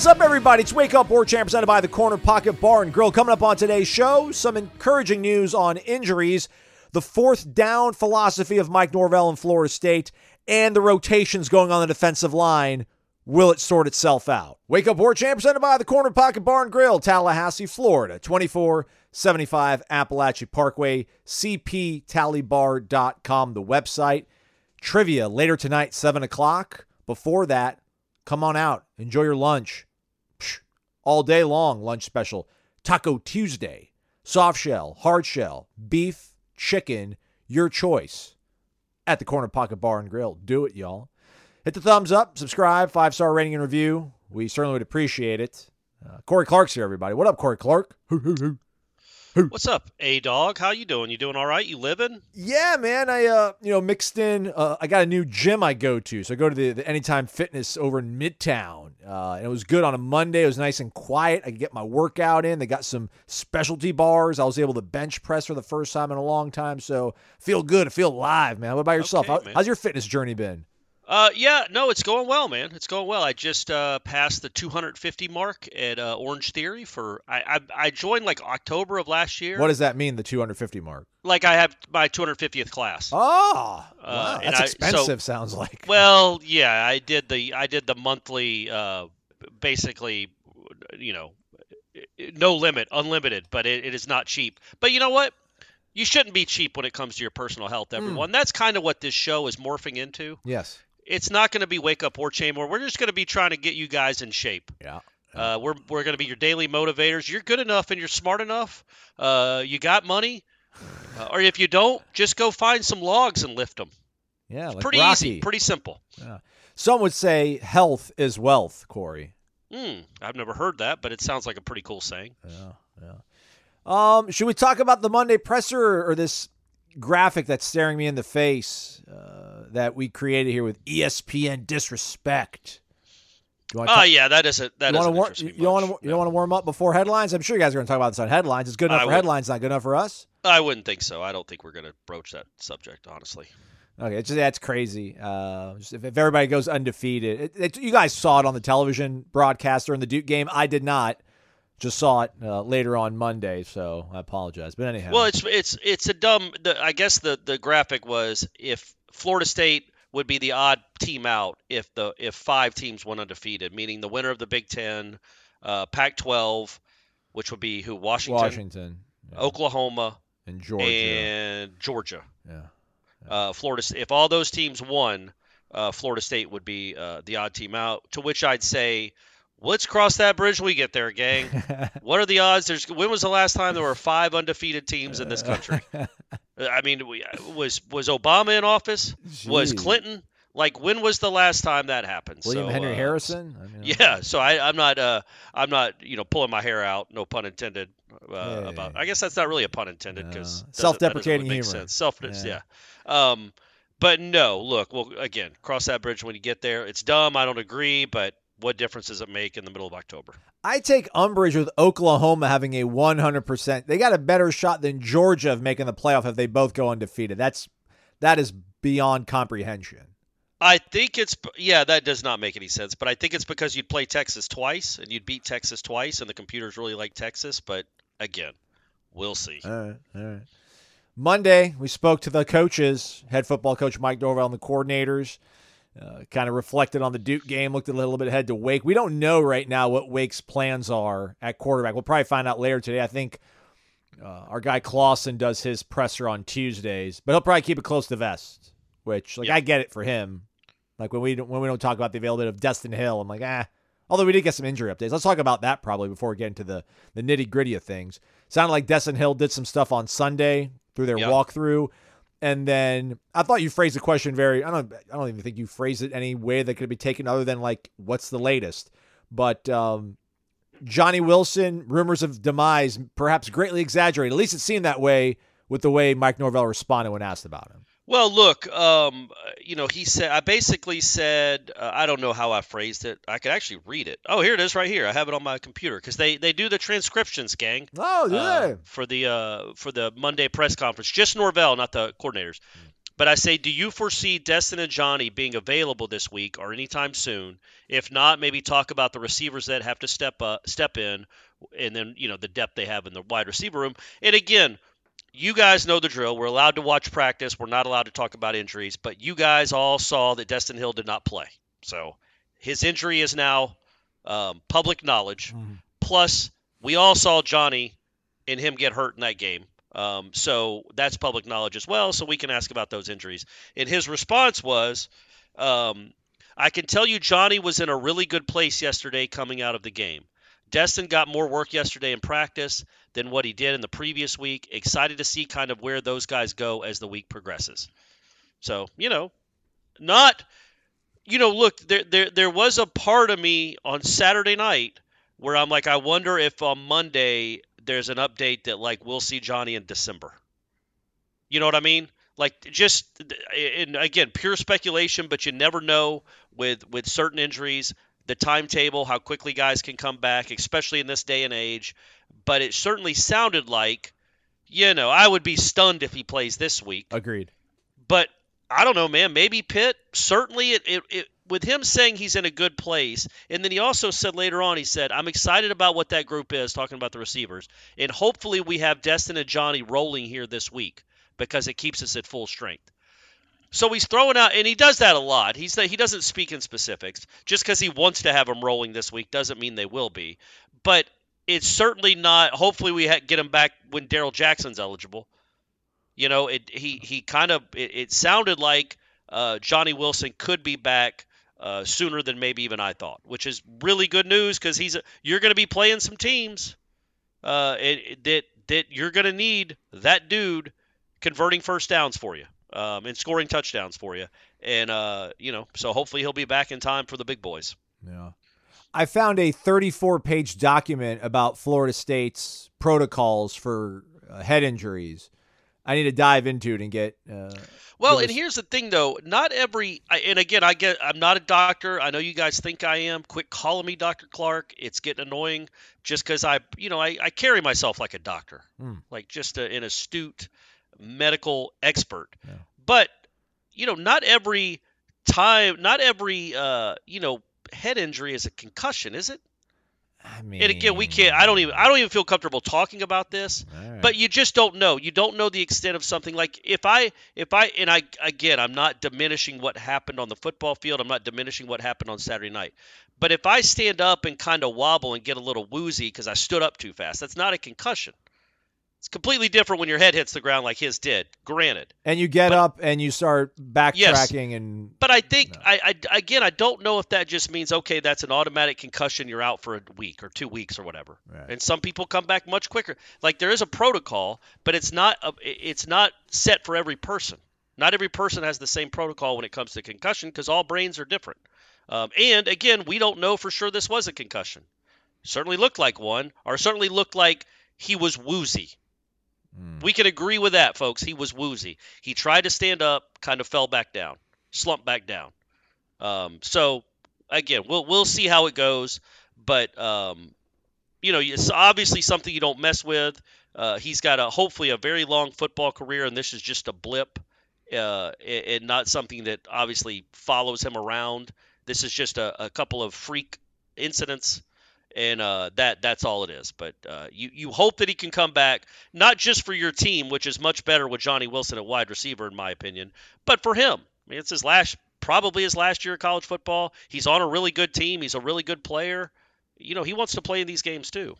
Up! What is up, everybody? It's Wake Up War Chant presented by the Corner Pocket Bar and Grill. Coming up on today's show, some encouraging news on injuries, the fourth down philosophy of Mike Norvell in Florida State, and the rotations going on the defensive line. Will it sort itself out? Wake Up War Chant presented by the Corner Pocket Bar and Grill, Tallahassee, Florida. 2475 Apalachee Parkway, cptallybar.com, the website. Trivia later tonight, 7 o'clock. Before that, Come on out, enjoy your lunch. All day long, lunch special. Taco Tuesday, soft shell, hard shell, beef, chicken, your choice. At the Corner Pocket Bar and Grill. Do it, y'all. Hit the thumbs up, subscribe, five star rating and review. We certainly would appreciate it. Uh, Corey Clark's here, everybody. What up, Corey Clark? What's up, A Dog? How you doing? You doing all right? You living? Yeah, man. I uh, you know, mixed in. Uh, I got a new gym I go to, so I go to the, the Anytime Fitness over in Midtown, uh, and it was good on a Monday. It was nice and quiet. I could get my workout in. They got some specialty bars. I was able to bench press for the first time in a long time, so feel good. I feel alive, man. What about yourself? Okay, How- how's your fitness journey been? Uh, yeah, no, it's going well, man. It's going well. I just uh, passed the 250 mark at uh, Orange Theory for I, I I joined like October of last year. What does that mean? The 250 mark? like I have my 250th class. Oh, wow, that's I- so- expensive. sounds like. Well, yeah, I did the I did the monthly, uh, basically, you know, no limit, unlimited, but it, it is not cheap. But you know what? You shouldn't be cheap when it comes to your personal health, everyone. That's kind of what this show is morphing into. yes. It's not going to be wake up or chamber. We're just going to be trying to get you guys in shape. Yeah. Uh, we're we're going to be your daily motivators. You're good enough and you're smart enough. Uh, you got money, uh, or if you don't, just go find some logs and lift them. Yeah. Like pretty Rocky. easy, pretty simple. Some would say health is wealth, Corey. Hmm, I've never heard that, but it sounds like a pretty cool saying. Yeah, yeah. Um, should we talk about the Monday presser or, or this graphic that's staring me in the face uh, that we created here with ESPN disrespect? Oh yeah, that isn't that you want to you don't want to you don't want to warm up before headlines? I'm sure you guys are going to talk about this on headlines. It's good enough I for headlines, not good enough for us. I wouldn't think so. I don't think we're going to broach that subject, honestly. Okay, it's just, that's crazy. Uh, just if, if everybody goes undefeated, it, it, you guys saw it on the television broadcast during the Duke game. I did not. Just saw it uh, later on Monday, so I apologize. But anyhow, Well, it's it's it's a dumb. The, I guess the the graphic was if Florida State would be the odd team out if the if five teams went undefeated, meaning the winner of the Big Ten, uh, Pac-12, which would be who Washington, Washington, yeah, Oklahoma, and Georgia. and Georgia. yeah. Uh, Florida. If all those teams won, uh, Florida State would be uh, the odd team out. To which I'd say, let's cross that bridge when we get there, gang. what are the odds? There's when was the last time there were five undefeated teams in this country? I mean, we, was was Obama in office? Was Clinton? Like when was the last time that happened? William So, Henry uh, Harrison. I mean, Yeah, so I, I'm not, uh, I'm not, you know, pulling my hair out. No pun intended. Uh, Yeah, about. I guess that's not really a pun intended because No. Self-deprecating really humor. Sense. Self, Yeah. yeah. Um, but no, look, well, again, cross that bridge when you get there. It's dumb. I don't agree, but what difference does it make in the middle of October? I take umbrage with Oklahoma having a 100%. They got a better shot than Georgia of making the playoff if they both go undefeated. That's that is beyond comprehension. I think it's yeah, that does not make any sense. But I think it's because you'd play Texas twice and you'd beat Texas twice, and the computers really like Texas. But again, we'll see. All right, all right. Monday, we spoke to the coaches, head football coach Mike Norvell and the coordinators. Uh, kind of reflected on the Duke game, looked a little bit ahead to Wake. We don't know right now what Wake's plans are at quarterback. We'll probably find out later today. I think uh, our guy Clawson does his presser on Tuesdays, but he'll probably keep it close to vest. Which, like, Yeah. I get it for him. Like when we don't, when we don't talk about the availability of Destyn Hill, I'm like, ah. Although we did get some injury updates, let's talk about that probably before we get into the the nitty gritty of things. Sounded like Destyn Hill did some stuff on Sunday through their Yep. walkthrough, and then I thought you phrased the question very. I don't. I don't even think you phrased it any way that could be taken other than like, "What's the latest?" But um, Johnny Wilson, rumors of demise, perhaps greatly exaggerated. At least it seemed that way with the way Mike Norvell responded when asked about him. Well, look, um, you know, he said, I basically said, uh, I don't know how I phrased it. I could actually read it. Oh, here it is right here. I have it on my computer because they, they do the transcriptions, gang. Oh, do uh? For the uh, for the Monday press conference. Just Norvell, not the coordinators. But I say, do you foresee Destyn and Johnny being available this week or anytime soon? If not, maybe talk about the receivers that have to step up, step in, and then you know the depth they have in the wide receiver room. And again, you guys know the drill. We're allowed to watch practice. We're not allowed to talk about injuries, but you guys all saw that Destyn Hill did not play. So his injury is now um, public knowledge. Plus, we all saw Johnny and him get hurt in that game. Um, so that's public knowledge as well. So we can ask about those injuries. And his response was, um, I can tell you Johnny was in a really good place yesterday coming out of the game. Destyn got more work yesterday in practice than what he did in the previous week. Excited to see kind of where those guys go as the week progresses. So, you know, not you know, look, there there there was a part of me on Saturday night where I'm like, I wonder if on Monday there's an update that like we'll see Johnny in December. You know what I mean? Like just and again, pure speculation, but you never know with with certain injuries, the timetable, how quickly guys can come back, especially in this day and age. But it certainly sounded like, you know, I would be stunned if he plays this week. Agreed. But I don't know, man. Maybe Pitt. Certainly, it, it, it with him saying he's in a good place, and then he also said later on, he said, "I'm excited about what that group is." Talking about the receivers, and hopefully we have Destyn and Johnny rolling here this week because it keeps us at full strength. So he's throwing out, and he does that a lot. He's he doesn't speak in specifics. Just because he wants to have them rolling this week doesn't mean they will be. But it's certainly not. Hopefully, we ha- get him back when Darrell Jackson's eligible. You know, it he he kind of it, it sounded like uh, Johnny Wilson could be back uh, sooner than maybe even I thought, which is really good news because he's you're going to be playing some teams uh, it, that that you're going to need that dude converting first downs for you um, and scoring touchdowns for you, and uh, you know, so hopefully he'll be back in time for the big boys. Yeah. I found a 34 page document about Florida State's protocols for uh, head injuries. I need to dive into it and get. Uh, Well, and here's the thing, though. Not every, and again, I get, I'm not a doctor. I know you guys think I am. Quit calling me Dr. Clark. It's getting annoying just because I, you know, I, I carry myself like a doctor, Hmm. like just a, an astute medical expert. Yeah. But, you know, not every time, not every, uh, you know, head injury is a concussion, is it? I mean, And again, we can't. I don't even. I don't even feel comfortable talking about this. Right. But you just don't know. You don't know the extent of something. Like if I, if I, and I again, I'm not diminishing what happened on the football field. I'm not diminishing what happened on Saturday night. But if I stand up and kind of wobble and get a little woozy because I stood up too fast, that's not a concussion. It's completely different when your head hits the ground like his did. Granted. and you get but- up and you start backtracking and But I think No. I, I again I don't know if that just means okay that's an automatic concussion you're out for a week or two weeks or whatever. Right. And some people come back much quicker. Like there is a protocol, but it's not a, it's not set for every person. Not every person has the same protocol when it comes to concussion because all brains are different. Um, and again, we don't know for sure this was a concussion. Certainly looked like one, or certainly looked like he was woozy. Hmm. We can agree with that, folks. He was woozy. He tried to stand up, kind of fell back down, slumped back down. Um, so again, we'll we'll see how it goes, but um, you know, it's obviously something you don't mess with. Uh, he's got a hopefully a very long football career, and this is just a blip, uh, and and not something that obviously follows him around. This is just a, a couple of freak incidents and uh, that that's all it is. But uh, you you hope that he can come back, not just for your team, which is much better with Johnny Wilson at wide receiver, in my opinion, but for him. I mean, it's his last, probably his last year of college football. He's on a really good team. He's a really good player. You know, he wants to play in these games too.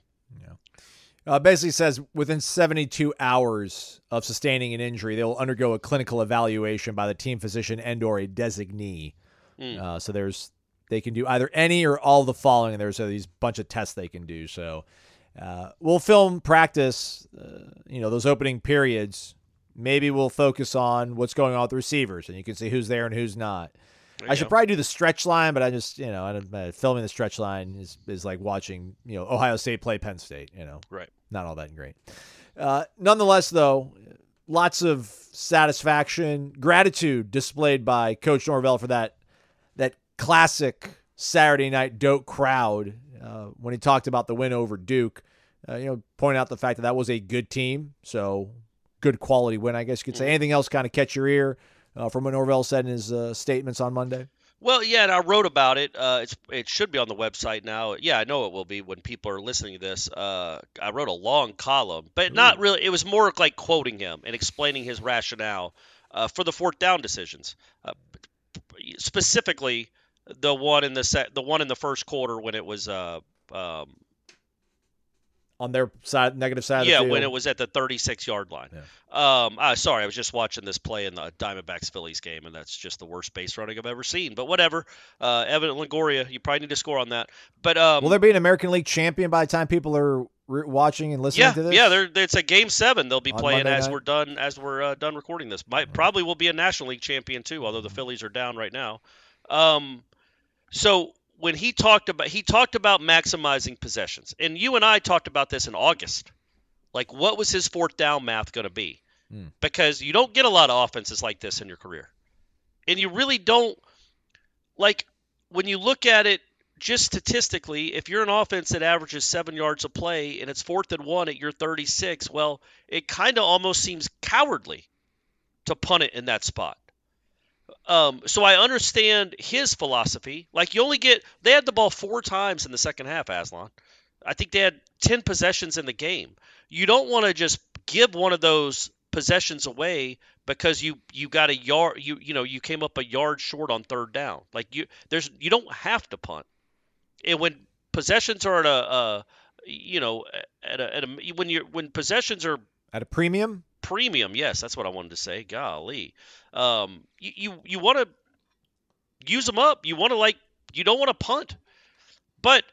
uh, basically says within 72 hours of sustaining an injury, they will undergo a clinical evaluation by the team physician and/or a designee. Uh, so there's they can do either any or all the following. and There's uh, these bunch of tests they can do. So uh, we'll film practice. Uh, you know those opening periods. Maybe we'll focus on what's going on with the receivers, and you can see who's there and who's not. I should go. probably do the stretch line, but I just you know I don't, uh, filming the stretch line is is like watching you know Ohio State play Penn State. You know, Right. not all that great. Uh, nonetheless, though, lots of satisfaction, gratitude displayed by Coach Norvell for that classic Saturday night dope crowd uh, when he talked about the win over Duke. Uh, you know, point out the fact that that was a good team, so good quality win, I guess you could say. Anything else kind of catch your ear uh, from what Norvell said in his uh, statements on Monday? Well, yeah, and I wrote about it. Uh, it's it should be on the website now. Yeah, I know it will be when people are listening to this. Uh, I wrote a long column, but not really. It was more like quoting him and explaining his rationale uh, for the fourth down decisions, uh, specifically the one in the set, the one in the first quarter when it was. Uh, um, On their side, negative side. yeah, of the field. when it was at the 36 yard line. Um, uh, sorry, I was just watching this play in the Diamondbacks Phillies game, and that's just the worst base running I've ever seen. But whatever. Uh, Evan Longoria, you probably need to score on that. But um, Will there be an American League champion by the time people are re- watching and listening yeah, to this? yeah, they're, it's a game seven. They'll be On playing Monday as night? we're done as we're uh, done recording this. Might probably will be a National League champion too, although Mm-hmm. the Phillies are down right now. Um, so when he talked about he talked about maximizing possessions, and you and I talked about this in August. Like, what was his fourth down math going to be? Hmm. Because you don't get a lot of offenses like this in your career, and you really don't. Like when you look at it just statistically, if you're an offense that averages seven yards a play and it's fourth and one at your 36, well, it kind of almost seems cowardly to punt it in that spot. Um, so I understand his philosophy. Like you only get they had the ball four times in the second half, Aslan. I think they had ten possessions in the game. You don't want to just give one of those possessions away because you you got a yard you you know you came up a yard short on third down. Like you there's you don't have to punt. And when possessions are at a, a you know at a, at a when you're when possessions are At a premium? Premium. Yes, that's what I wanted to say. Golly, um, you you, you want to use them up. You want to like you don't want to punt, but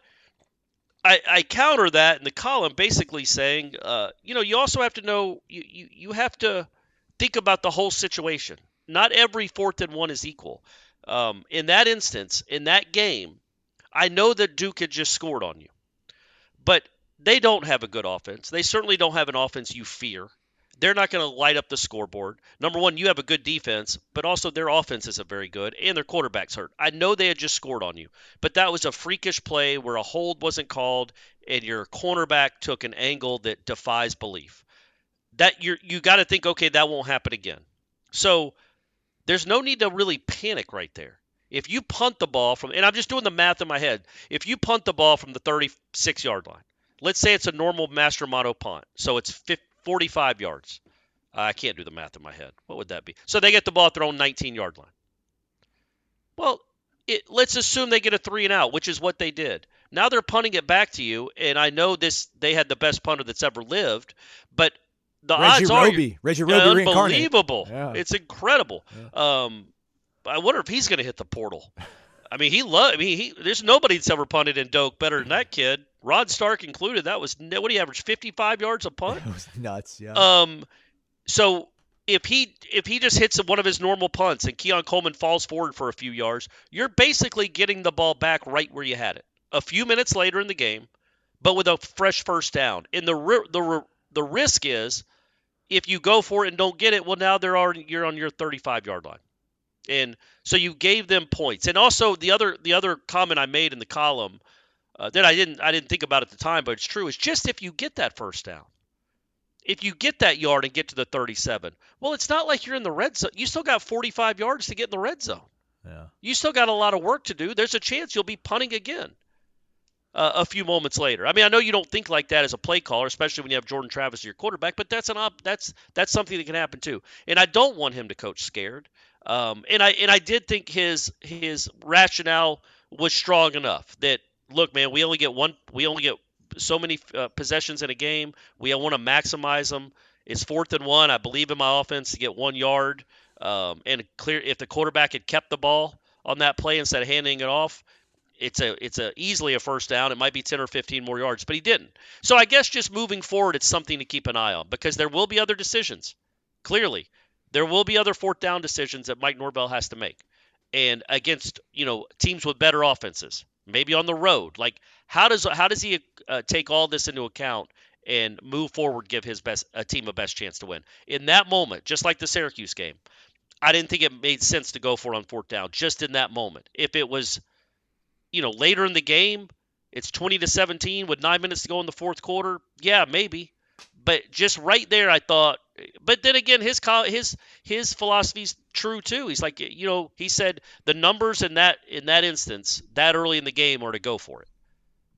I, I counter that in the column basically saying, uh, you know, you also have to know you, you you have to think about the whole situation. Not every fourth and one is equal. Um, in that instance, in that game, I know that Duke had just scored on you, but they don't have a good offense. They certainly don't have an offense you fear. They're not going to light up the scoreboard. Number one, you have a good defense, but also their offense isn't very good, and their quarterback's hurt. I know they had just scored on you, but that was a freakish play where a hold wasn't called, and your cornerback took an angle that defies belief. That you you got to think, okay, that won't happen again. So there's no need to really panic right there. If you punt the ball from, and I'm just doing the math in my head, if you punt the ball from the 36 yard line, let's say it's a normal Mastromanno punt, so it's 50, 45 yards. I can't do the math in my head. What would that be? So they get the ball at their own 19 yard line. Well, it, let's assume they get a three and out, which is what they did. Now they're punting it back to you, and I know this they had the best punter that's ever lived, but the Reggie odds are Roby. Reggie Roby unbelievable. Yeah. It's incredible. Um, I wonder if he's going to hit the portal. I mean, he love. I mean, he there's nobody that's ever punted in Doak better than that kid. Rohn Stark included. That was what he averaged 55 yards a punt. That was nuts, yeah. Um, so if he if he just hits one of his normal punts and Keon Coleman falls forward for a few yards, you're basically getting the ball back right where you had it. A few minutes later in the game, but with a fresh first down. And the the the risk is if you go for it and don't get it, well now they're already you're on your 35 yard line. And so you gave them points. And also the other the other comment I made in the column uh, that I didn't I didn't think about at the time, but it's true. Is just if you get that first down, if you get that yard and get to the 37, well, it's not like you're in the red zone. You still got 45 yards to get in the red zone. yeah. You still got a lot of work to do. There's a chance you'll be punting again uh, a few moments later. I mean, I know you don't think like that as a play caller, especially when you have Jordan Travis as your quarterback, but that's an op- that's that's something that can happen too. And I don't want him to coach scared. Um, and I and I did think his his rationale was strong enough that look, man, we only get one, we only get so many uh, possessions in a game. We want to maximize them. It's fourth and one. I believe in my offense to get one yard. Um, and clear if the quarterback had kept the ball on that play instead of handing it off, it's a it's a easily a first down. It might be 10 or 15 more yards, but he didn't. So I guess just moving forward, it's something to keep an eye on because there will be other decisions. Clearly, there will be other fourth down decisions that Mike Norvell has to make. and against you know teams with better offenses, maybe on the road. Like how does how does he uh, take all this into account and move forward, give his best a team a best chance to win in that moment, just like the Syracuse game. I didn't think it made sense to go for it on fourth down just in that moment. If it was, you know, later in the game, it's 20 to 17 with nine minutes to go in the fourth quarter. Yeah, maybe. But just right there, I thought. But then again, his his his philosophy's true too. He's like, you know, he said the numbers in that in that instance that early in the game are to go for it.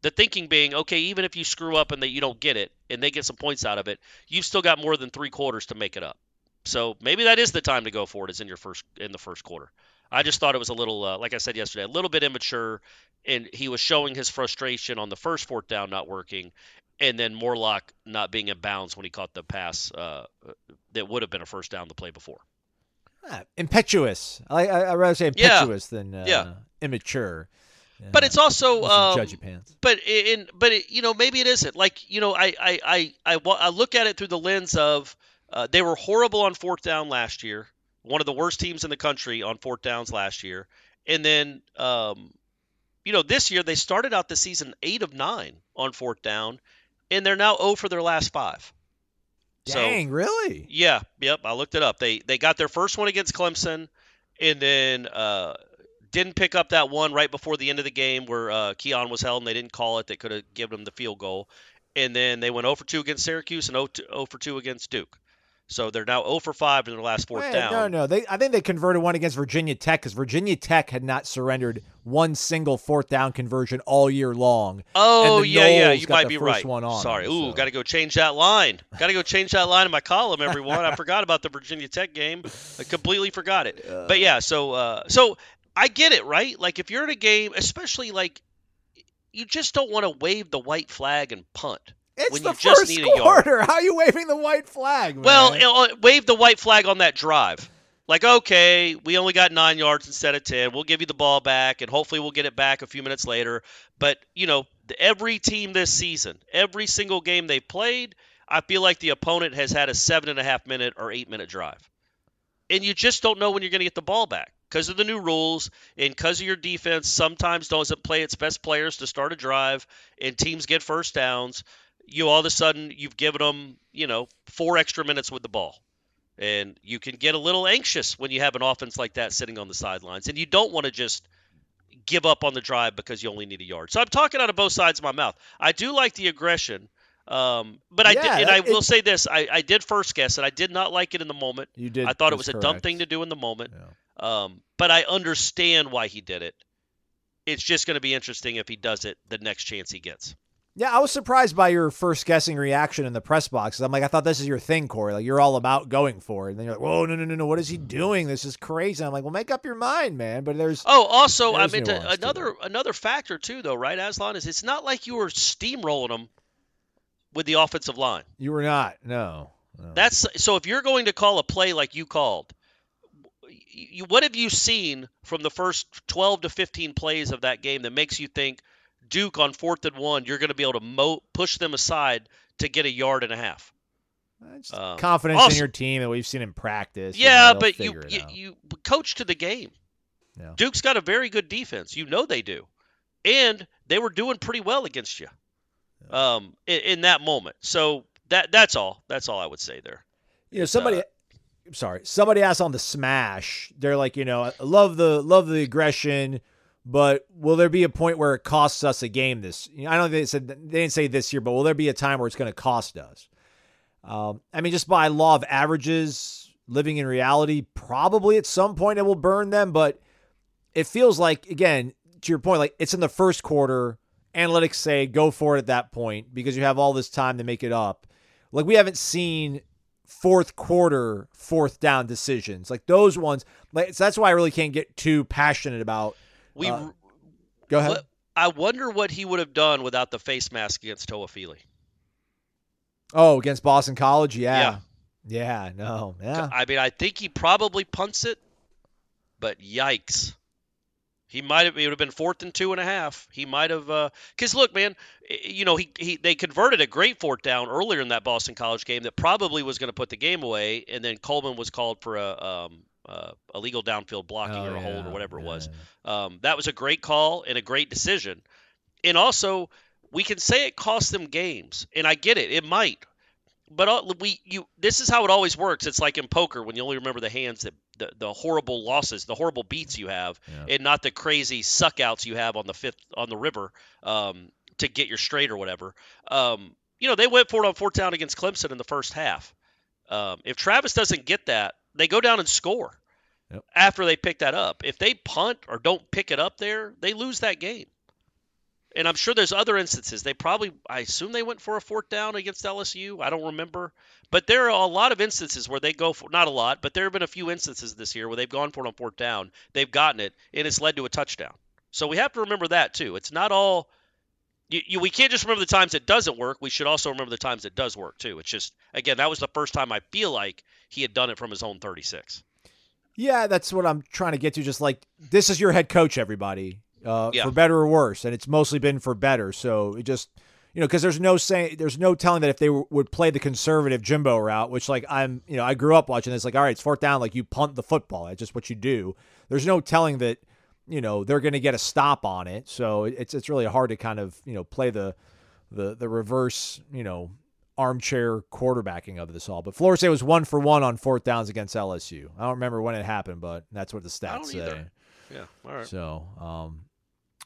The thinking being, okay, even if you screw up and that you don't get it, and they get some points out of it, you've still got more than three quarters to make it up. So maybe that is the time to go for it. Is in your first in the first quarter. I just thought it was a little, uh, like I said yesterday, a little bit immature, and he was showing his frustration on the first fourth down not working, and then Morlock not being in bounds when he caught the pass uh, that would have been a first down the play before. Ah, impetuous. I, I I rather say impetuous yeah. than uh, yeah. immature. But it's also um, judgy pants. But in but it, you know maybe it isn't like you know I I I I, I look at it through the lens of uh, they were horrible on fourth down last year, one of the worst teams in the country on fourth downs last year, and then um, you know this year they started out the season eight of nine on fourth down, and they're now 0 for their last five. Dang, so, really? Yeah, yep. I looked it up. They they got their first one against Clemson, and then uh, didn't pick up that one right before the end of the game where uh, Keon was held and they didn't call it. They could have given them the field goal. And then they went 0 for 2 against Syracuse and 0, for 2 against Duke. So they're now 0 for 5 in their last fourth Wait, down. No, no. They, I think they converted one against Virginia Tech because Virginia Tech had not surrendered one single fourth down conversion all year long. Oh, yeah, yeah. You might be right. One on Sorry. Ooh, so. got to go change that line. got to go change that line in my column, everyone. I forgot about the Virginia Tech game. I completely forgot it. But yeah, so uh, so I get it, right? Like if you're in a game, especially like you just don't want to wave the white flag and punt. It's when the you just first need a quarter. yard. How are you waving the white flag? Man? Well, wave the white flag on that drive. Like, okay, we only got nine yards instead of 10. We'll give you the ball back, and hopefully we'll get it back a few minutes later. But, you know, every team this season, every single game they've played, I feel like the opponent has had a seven and a half minute or eight minute drive. And you just don't know when you're going to get the ball back because of the new rules and because of your defense sometimes doesn't play its best players to start a drive and teams get first downs you all of a sudden you've given them you know four extra minutes with the ball and you can get a little anxious when you have an offense like that sitting on the sidelines and you don't want to just give up on the drive because you only need a yard so i'm talking out of both sides of my mouth i do like the aggression um, but I did, and I it- will say this: I, I did first guess it. I did not like it in the moment. you did. I thought it was was a dumb thing to do in the moment. Yeah. Um, but I understand why he did it. It's just going to be interesting if he does it the next chance he gets. Yeah, I was surprised by your first guessing reaction in the press box. I'm like, I thought this is your thing, Corey. Like you're all about going for it. And then you're like, whoa, no, no, no, no. What is he doing? This is crazy. I'm like, well, make up your mind, man. But there's Oh, also, I mean, to another another factor too, though, right, Aslan, is it's not like you were steamrolling them with the offensive line. you were not. No. no. That's so. If you're going to call a play like you called, you, what have you seen from the first 12 to 15 plays of that game that makes you think Duke on fourth and one, you're going to be able to mo- push them aside to get a yard and a half? Um, confidence also- in your team that we've seen in practice. you Yeah, know, but you you, you coach to the game. Yeah. Duke's got a very good defense. You know they do, and they were doing pretty well against you um, in, in that moment. So that that's all. That's all I would say there. You know, somebody. uh, I'm sorry. Somebody asked on the Smash. They're like, you know, I love the love the aggression, but will there be a point where it costs us a game? This, I don't think they said they didn't say this year, but will there be a time where it's going to cost us? Um, I mean, just by law of averages, living in reality, probably at some point it will burn them. But it feels like, again, to your point, like it's in the first quarter. Analytics say go for it at that point because you have all this time to make it up. Like we haven't seen fourth quarter fourth down decisions like those ones. Like so that's why I really can't get too passionate about. We Uh, Go ahead. what, I wonder what he would have done without the face mask against Toafili. Oh, against Boston College, yeah, Yeah. yeah, no, yeah. I mean, I think he probably punts it, but yikes. He might have. It would have been fourth and two and a half. He might have. Because look, man, you know he, he they converted a great fourth down earlier in that Boston College game that probably was going to put the game away, and then Coleman was called for a um, uh, illegal downfield blocking Oh, or a hold or whatever it yeah, was. yeah. Um, that was a great call and a great decision. And also, we can say it cost them games, and I get it. It might, but all, we you this is how it always works. It's like in poker when you only remember the hands that the, the horrible losses, the horrible beats you have, Yeah. and not the crazy suckouts you have on the fifth on the river um, to get your straight or whatever. Um, you know, they went for it on fourth down against Clemson in the first half. Um, if Travis doesn't get that, they go down and score Yep. after they pick that up. If they punt or don't pick it up there, they lose that game. And I'm sure there's other instances. They probably, I assume they went for a fourth down against LSU. I don't remember. But there are a lot of instances where they go for, not a lot, but there have been a few instances this year where they've gone for it on fourth down. They've gotten it, and it's led to a touchdown. So we have to remember that too. It's not all, you, you, we can't just remember the times it doesn't work. We should also remember the times it does work too. It's just, again, that was the first time I feel like he had done it from his own 36. Yeah, that's what I'm trying to get to. Just like this is your head coach, everybody, uh, Yeah. for better or worse, and it's mostly been for better. So it just, you know, because there's no saying, there's no telling that if they w- would play the conservative Jimbo route, which like I'm, you know, I grew up watching this. Like, all right, it's fourth down, like you punt the football. That's just what you do. There's no telling that, you know, they're going to get a stop on it. So it's it's really hard to kind of you know play the the the reverse, you know, armchair quarterbacking of this all. But Florida State was one for one on fourth downs against LSU. I don't remember when it happened, but that's what the stats say. either. Yeah. All right. So, um,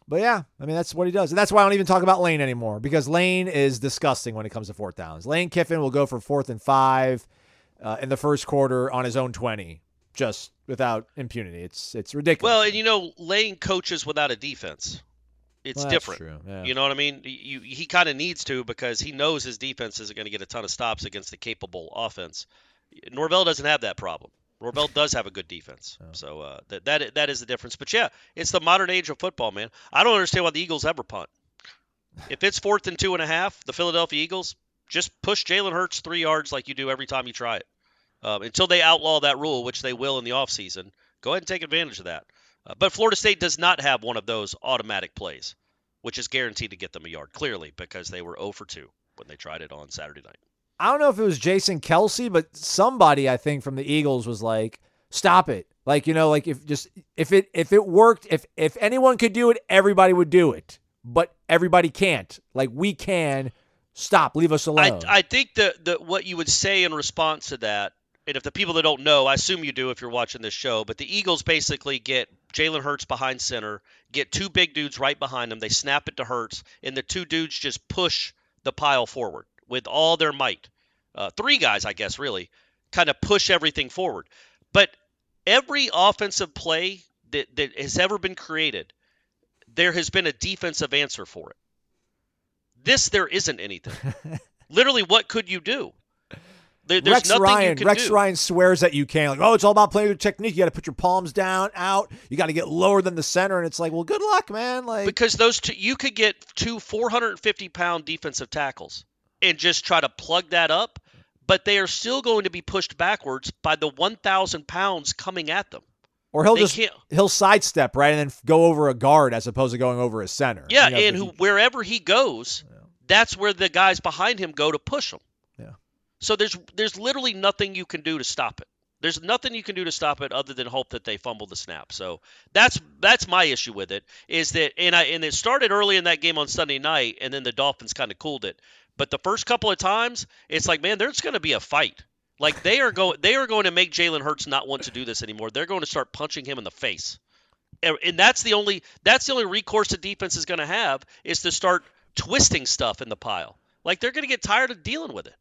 but yeah, I mean that's what he does, and that's why I don't even talk about Lane anymore because Lane is disgusting when it comes to fourth downs. Lane Kiffin will go for fourth and five uh, in the first quarter on his own twenty, just without impunity. It's it's ridiculous. Well, and you know, Lane coaches without a defense. It's Well, different. Yeah. You know what I mean? You, he kind of needs to because he knows his defense isn't going to get a ton of stops against a capable offense. Norvell doesn't have that problem. Norvell does have a good defense, so uh, that that that is the difference. But yeah, it's the modern age of football, man. I don't understand why the Eagles ever punt. If it's fourth and two and a half, the Philadelphia Eagles just push Jalen Hurts three yards like you do every time you try it. Um, until they outlaw that rule, which they will in the offseason, go ahead and take advantage of that. Uh, but Florida State does not have one of those automatic plays, which is guaranteed to get them a yard, clearly, because they were 0 for 2 when they tried it on Saturday night. I don't know if it was Jason Kelce, but somebody I think from the Eagles was like, "Stop it!" Like you know, like if just if it if it worked, if if anyone could do it, everybody would do it. But everybody can't. Like we can. Stop. Leave us I, alone. I think that the, what you would say in response to that, and if the people that don't know, I assume you do if you're watching this show, but the Eagles basically get Jalen Hurts behind center, get two big dudes right behind them. They snap it to Hurts, and the two dudes just push the pile forward with all their might. Uh, three guys, I guess, really kind of push everything forward. But every offensive play that, that has ever been created, there has been a defensive answer for it. This, there isn't anything. Literally, what could you do? There, there's Rex nothing Ryan. you can Rex do. Ryan swears that you can. Like, oh, it's all about playing with technique. You got to put your palms down, out. You got to get lower than the center, and it's like, well, good luck, man. Like, because those two, you could get two 450 pound defensive tackles and just try to plug that up, but they are still going to be pushed backwards by the 1,000 pounds coming at them. or he'll they just can't- he'll sidestep right and then go over a guard as opposed to going over a center. Yeah, You know, and who, wherever he goes, that's where the guys behind him go to push him. So there's there's literally nothing you can do to stop it. There's nothing you can do to stop it other than hope that they fumble the snap. So that's that's my issue with it is that and I and it started early in that game on Sunday night and then the Dolphins kind of cooled it. But the first couple of times, it's like man, there's going to be a fight. Like they are going they are going to make Jalen Hurts not want to do this anymore. They're going to start punching him in the face. And and that's the only that's the only recourse the defense is going to have is to start twisting stuff in the pile. Like they're going to get tired of dealing with it.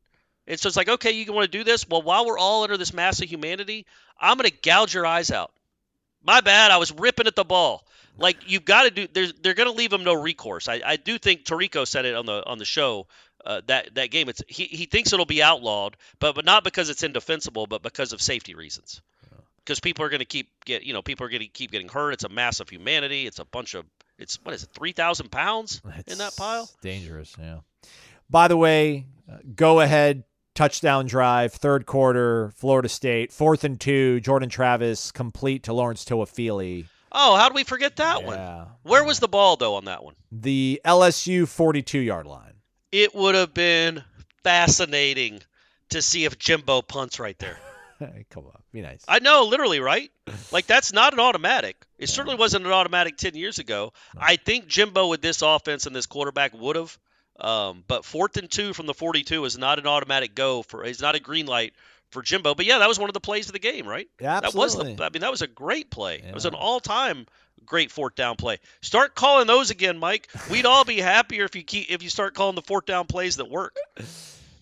It's just like, okay, you want to do this? Well, while we're all under this mass of humanity, I'm going to gouge your eyes out. My bad. I was ripping at the ball. Like you've got to do. There's, they're going to leave him no recourse. I, I do think Tarico said it on the on the show uh, that that game. It's he, he thinks it'll be outlawed, but but not because it's indefensible, but because of safety reasons. Because people are going to keep get you know people are going to keep getting hurt. It's a mass of humanity. It's a bunch of it's what is it three thousand pounds in that pile. Dangerous, yeah. By the way, uh, go ahead touchdown drive, third quarter, Florida State, fourth and two, Jordan Travis complete to Lawrence Toafili. Oh, how do we forget that one? Where was the ball though on that one? The LSU 42 yard line. It would have been fascinating to see if Jimbo punts right there. Come on, be nice. I know, literally, right? Like that's not an automatic. It certainly wasn't an automatic ten years ago. I think Jimbo with this offense and this quarterback would have. Um, but fourth and two from the 42 is not an automatic go for. It's not a green light for Jimbo. But yeah, that was one of the plays of the game, right? Yeah, That was absolutely. the. I mean, that was a great play. It was an all-time great fourth down play. Start calling those again, Mike. We'd all be happier if you keep if you start calling the fourth down plays that work.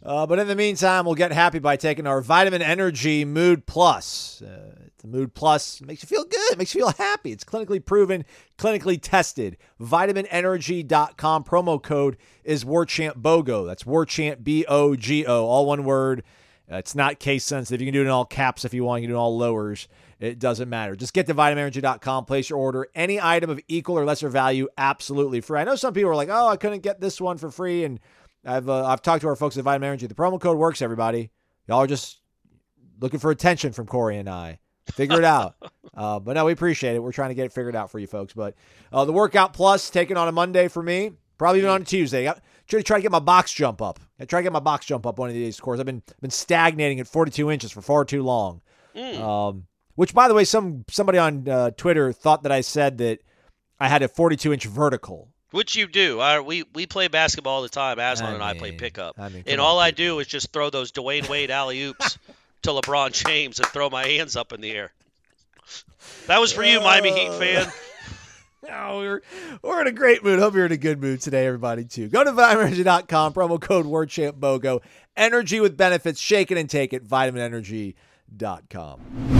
Uh, but in the meantime, we'll get happy by taking our Vitamin Energy Mood Plus. Uh, the Mood Plus makes you feel good, makes you feel happy. It's clinically proven, clinically tested. VitaminEnergy.com. Promo code is WarChant BOGO. That's WarChant B O G O, all one word. It's not case sensitive. You can do it in all caps if you want. You can do it in all lowers. It doesn't matter. Just get to vitaminenergy.com, place your order. Any item of equal or lesser value, absolutely free. I know some people are like, oh, I couldn't get this one for free. And I've uh, I've talked to our folks at Vitamin Energy. The promo code works, everybody. Y'all are just looking for attention from Corey and I. Figure it out. Uh, but no, we appreciate it. We're trying to get it figured out for you folks. But uh, the workout plus taken on a Monday for me, probably even on a Tuesday. I try try to get my box jump up. I try to get my box jump up one of these course. I've been been stagnating at 42 inches for far too long. Um, which, by the way, some somebody on uh, Twitter thought that I said that I had a 42 inch vertical. Which you do. I, we we play basketball all the time. Aslan I and I play pickup, I mean, and all on, I do is just throw those Dwyane Wade alley oops to LeBron James and throw my hands up in the air. That was for you, Miami Heat oh. fan. Oh, we're, we're in a great mood. Hope you're in a good mood today, everybody, too. Go to vitaminenergy.com, promo code WarChantBOGO. Energy with benefits. Shake it and take it. vitaminenergy.com.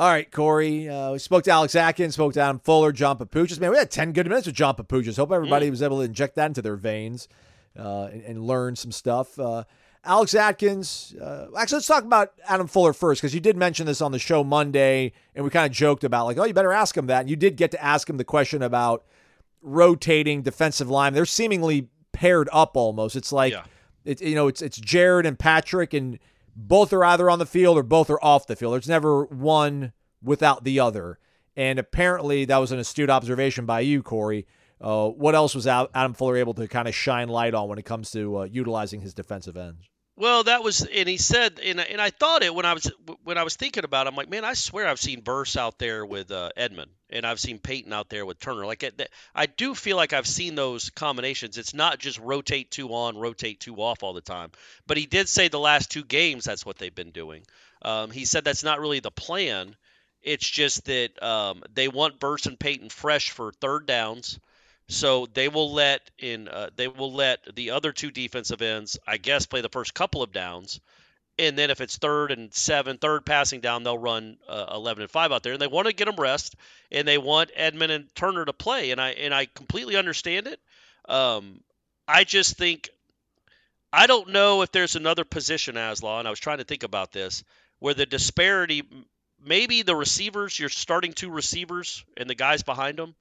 All right, Corey. Uh, we spoke to Alex Atkins, spoke to Adam Fuller, John Papuchis. Man, we had 10 good minutes with John Papuchis. Hope everybody was able to inject that into their veins uh, and, and learn some stuff. Uh, Alex Atkins. Uh, actually, let's talk about Adam Fuller first because you did mention this on the show Monday, and we kind of joked about, like, oh, you better ask him that. And you did get to ask him the question about rotating defensive line. They're seemingly paired up almost. It's like, Yeah. it's you know, it's it's Jared and Patrick, and both are either on the field or both are off the field. There's never one without the other. And apparently, that was an astute observation by you, Corey. Uh, what else was Adam Fuller able to kind of shine light on when it comes to uh, utilizing his defensive ends? Well, that was, and he said, and, and I thought it when I was when I was thinking about. it, I'm like, man, I swear I've seen Verse out there with uh, Edmond, and I've seen Payton out there with Turner. Like, it, I do feel like I've seen those combinations. It's not just rotate two on, rotate two off all the time. But he did say the last two games that's what they've been doing. Um, he said that's not really the plan. It's just that um, they want Verse and Payton fresh for third downs. So they will let in uh, they will let the other two defensive ends, I guess, play the first couple of downs, and then if it's third and seven, third passing down, they'll run uh, eleven and five out there, and they want to get them rest, and they want Edmond and Turner to play, and I and I completely understand it. Um, I just think I don't know if there's another position, Aslan, and I was trying to think about this, where the disparity, maybe the receivers, you're starting two receivers and the guys behind them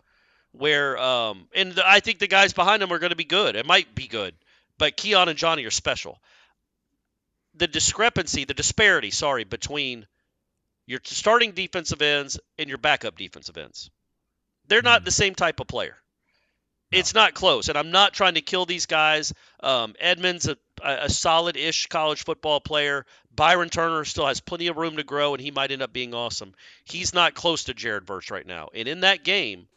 where um and the, I think the guys behind them are going to be good. It might be good, but Keon and Johnny are special. The discrepancy, the disparity, sorry, between your starting defensive ends and your backup defensive ends. They're not the same type of player. It's not close, and I'm not trying to kill these guys. Um, Edmonds, a, a solid-ish college football player. Byron Turner still has plenty of room to grow, and he might end up being awesome. He's not close to Jared Verse right now, and in that game,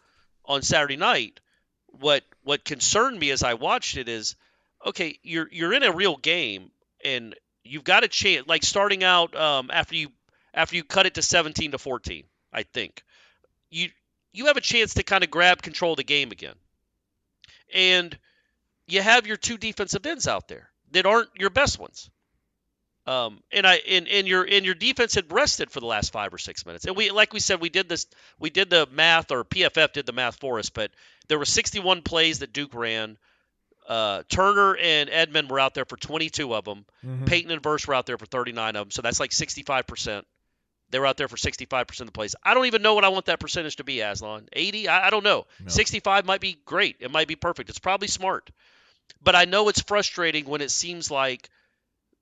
on Saturday night, what what concerned me as I watched it is, okay, you're you're in a real game and you've got a chance. Like starting out um, after you after you cut it to 17 to 14, I think you you have a chance to kind of grab control of the game again, and you have your two defensive ends out there that aren't your best ones. Um, and I and, and your and your defense had rested for the last five or six minutes. And we like we said we did this we did the math or PFF did the math for us, but there were 61 plays that Duke ran. Uh, Turner and Edmond were out there for 22 of them. Mhm. Payton and Verse were out there for 39 of them. So that's like 65%. They were out there for 65% of the plays. I don't even know what I want that percentage to be, Aslan. 80? I, I don't know. 65 might be great. It might be perfect. It's probably smart. But I know it's frustrating when it seems like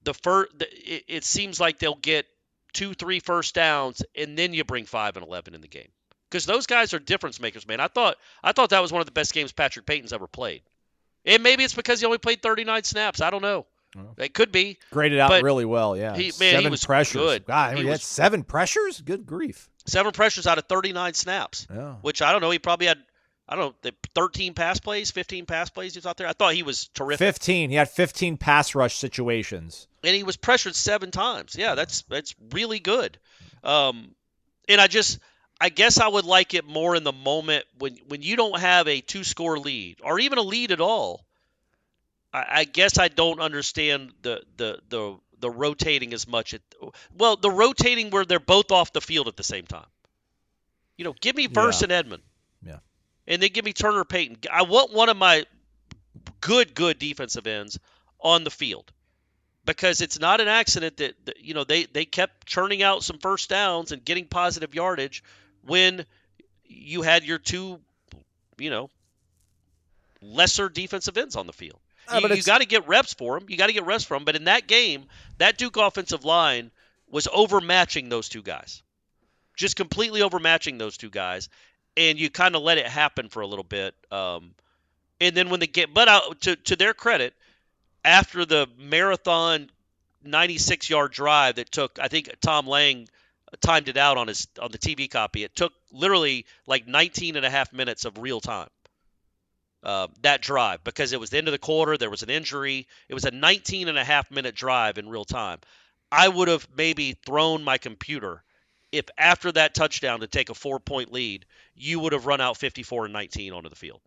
the first. It, it seems like they'll get two, three first downs, and then you bring five and 11 in the game because those guys are difference makers, man. I thought I thought that was one of the best games Patrick Payton's ever played. And maybe it's because he only played 39 snaps. I don't know. It could be. Graded out really well. Yeah, he- man, he seven was pressures. good. God, He he had was- seven pressures. Good grief. Seven pressures out of 39 snaps. Yeah. Which I don't know. He probably had, I don't know, the 13 pass plays, 15 pass plays. He was out there. I thought he was terrific. 15. He had 15 pass rush situations. and he was pressured seven times. Yeah, that's that's really good. Um, and I just, I guess I would like it more in the moment when when you don't have a two score lead or even a lead at all. I, I guess I don't understand the the the the rotating as much. At, well, the rotating where they're both off the field at the same time. You know, give me Verse Yeah. and Edmond. And then give me Turner Payton. I want one of my good, good defensive ends on the field because it's not an accident that, that you know they they kept churning out some first downs and getting positive yardage when you had your two you know lesser defensive ends on the field. Ah, you it's- got to get reps for them. You got to get reps from them. But in that game, that Duke offensive line was overmatching those two guys, just completely overmatching those two guys, and you kind of let it happen for a little bit. Um, and then when they get, but out to to their credit, after the marathon 96 yard drive that took, I think Tom Lang timed it out on his on the TV copy. It took literally like 19 and a half minutes of real time. Uh, that drive because it was the end of the quarter. There was an injury. It was a 19 and a half minute drive in real time. I would have maybe thrown my computer if after that touchdown to take a four point lead, you would have run out 54 and 19 onto the field.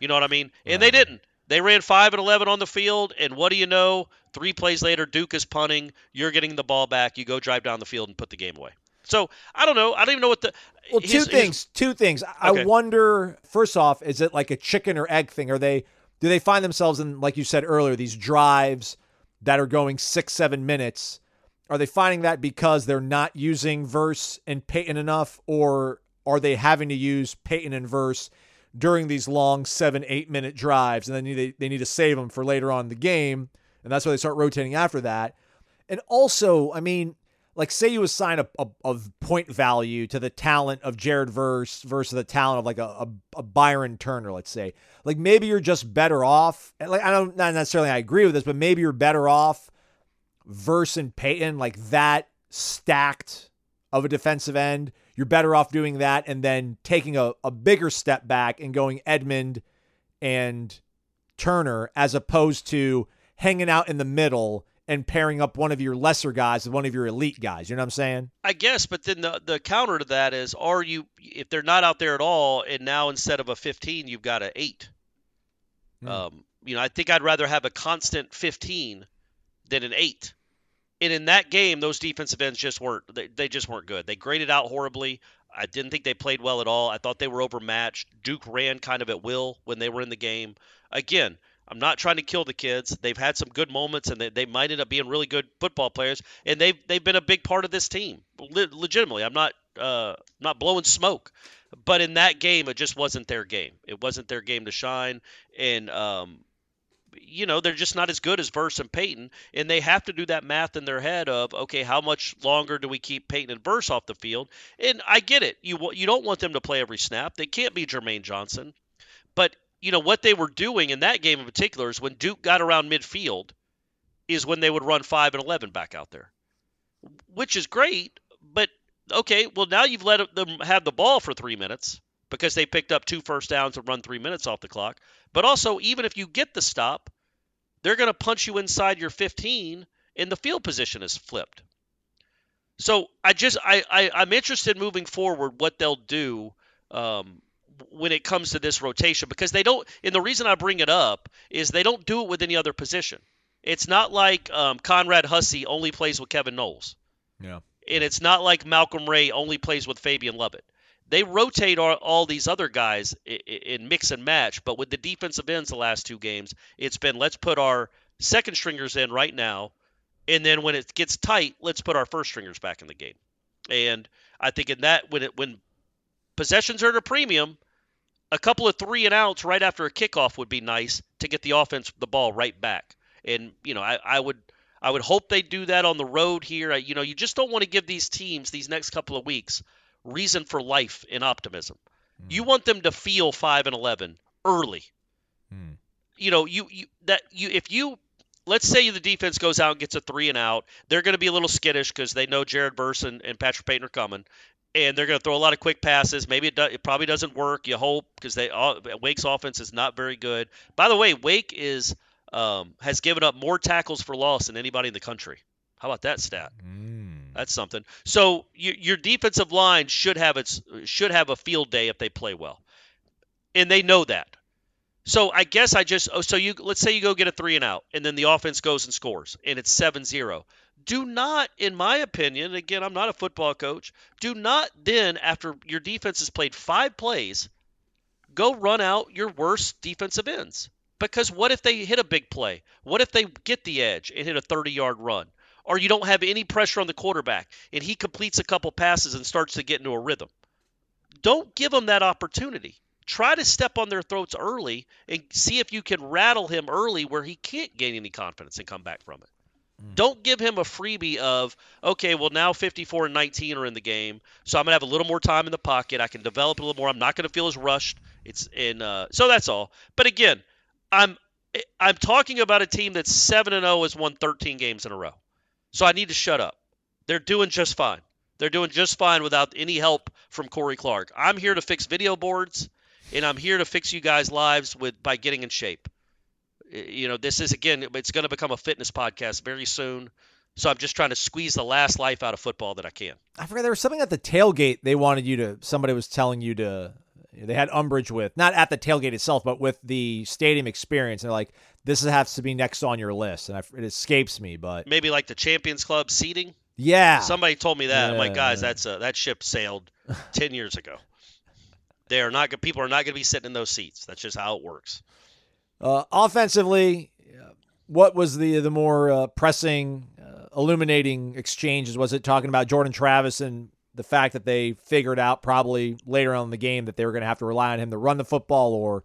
You know what I mean? And they didn't. They ran 5 and 11 on the field, and what do you know? Three plays later, Duke is punting. You're getting the ball back. You go drive down the field and put the game away. So I don't know. I don't even know what the. Well, his- two his- things. two things. I wonder. First off, is it like a chicken or egg thing? Are they? Do they find themselves in, like you said earlier, these drives that are going six, seven minutes? Are they finding that because they're not using Verse and Payton enough, or are they having to use Payton and Verse during these long seven, eight minute drives, and then they they need to save them for later on in the game, and that's why they start rotating after that. And also, I mean, like say you assign a, a, a point value to the talent of Jared Verse versus the talent of like a, a, a Byron Turner, let's say. Like maybe you're just better off. Like I don't not necessarily I agree with this, but maybe you're better off Verse and Payton like that stacked of a defensive end. You're better off doing that and then taking a, a bigger step back and going Edmond and Turner as opposed to hanging out in the middle and pairing up one of your lesser guys with one of your elite guys. You know what I'm saying? I guess, but then the the counter to that is, are you if they're not out there at all, and now instead of a 15, you've got a eight. Hmm. Um, you know, I think I'd rather have a constant 15 than an eight. And in that game, those defensive ends just weren't they, they just weren't good. They graded out horribly. I didn't think they played well at all. I thought they were overmatched. Duke ran kind of at will when they were in the game. Again, I'm not trying to kill the kids. They've had some good moments, and they, they might end up being really good football players. And they've they've been a big part of this team, Le- legitimately. I'm not uh, not blowing smoke, but in that game, it just wasn't their game. It wasn't their game to shine, and um, you know they're just not as good as Verse and Payton, and they have to do that math in their head of okay, how much longer do we keep Payton and Verse off the field? And I get it. You you don't want them to play every snap. They can't be Jermaine Johnson, but you know what they were doing in that game in particular is when Duke got around midfield, is when they would run five and eleven back out there, which is great. But okay, well now you've let them have the ball for three minutes because they picked up two first downs and run three minutes off the clock. But also, even if you get the stop, they're going to punch you inside your 15, and the field position is flipped. So I just I, I I'm interested moving forward what they'll do um, when it comes to this rotation because they don't. And the reason I bring it up is they don't do it with any other position. It's not like um, Conrad Hussey only plays with Kevin Knowles Yeah. and it's not like Malcolm Ray only plays with Fabien Lovett. They rotate all, all these other guys in, in mix and match, but with the defensive ends the last two games, it's been let's put our second stringers in right now, and then when it gets tight, let's put our first stringers back in the game. And I think in that when it when possessions are at a premium, a couple of three and outs right after a kickoff would be nice to get the offense the ball right back. And you know, I, I would I would hope they do that on the road here. You know, you just don't want to give these teams these next couple of weeks reason for life and optimism. Mm. You want them to feel five and eleven early. Mm. You know, you, you that you if you let's say the defense goes out and gets a three and out, they're going to be a little skittish because they know Jared Verse and, and Patrick Payton are coming, and they're going to throw a lot of quick passes. Maybe it, do, it probably doesn't work. You hope because they all, Wake's offense is not very good. By the way, Wake is um, has given up more tackles for loss than anybody in the country. How about that stat? Mm. That's something. So you, your defensive line should have its should have a field day if they play well, and they know that. So I guess I just oh, so you let's say you go get a three and out, and then the offense goes and scores, and it's 7-0. Do not, in my opinion, again I'm not a football coach. Do not then after your defense has played five plays, go run out your worst defensive ends. Because what if they hit a big play? What if they get the edge and hit a 30 yard run? Or you don't have any pressure on the quarterback and he completes a couple passes and starts to get into a rhythm. Don't give him that opportunity. Try to step on their throats early and see if you can rattle him early where he can't gain any confidence and come back from it. Mm. Don't give him a freebie of, okay, well, now 54 and 19 are in the game, so I'm going to have a little more time in the pocket. I can develop a little more. I'm not going to feel as rushed. It's in, uh, so that's all. But again, I'm I'm talking about a team that's 7 and 0 has won 13 games in a row. So I need to shut up. They're doing just fine. They're doing just fine without any help from Corey Clark. I'm here to fix video boards and I'm here to fix you guys' lives with by getting in shape. You know, this is again it's going to become a fitness podcast very soon. So I'm just trying to squeeze the last life out of football that I can. I forgot there was something at the tailgate they wanted you to somebody was telling you to they had umbrage with, not at the tailgate itself, but with the stadium experience. And they're like, this has to be next on your list. And I, it escapes me, but maybe like the Champions Club seating. Yeah, somebody told me that. Yeah. I'm like, guys, that's a, that ship sailed ten years ago. They are not. People are not going to be sitting in those seats. That's just how it works. Uh, offensively, what was the the more uh, pressing, uh, illuminating exchanges? Was it talking about Jordan Travis and the fact that they figured out probably later on in the game that they were going to have to rely on him to run the football, or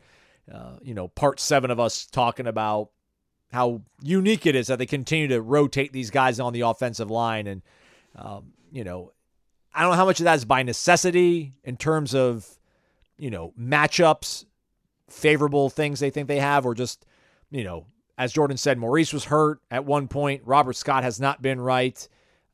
uh, you know, part seven of us talking about how unique it is that they continue to rotate these guys on the offensive line, and um, you know, I don't know how much of that is by necessity in terms of you know matchups, favorable things they think they have, or just you know, as Jordan said, Maurice was hurt at one point. Robert Scott has not been right.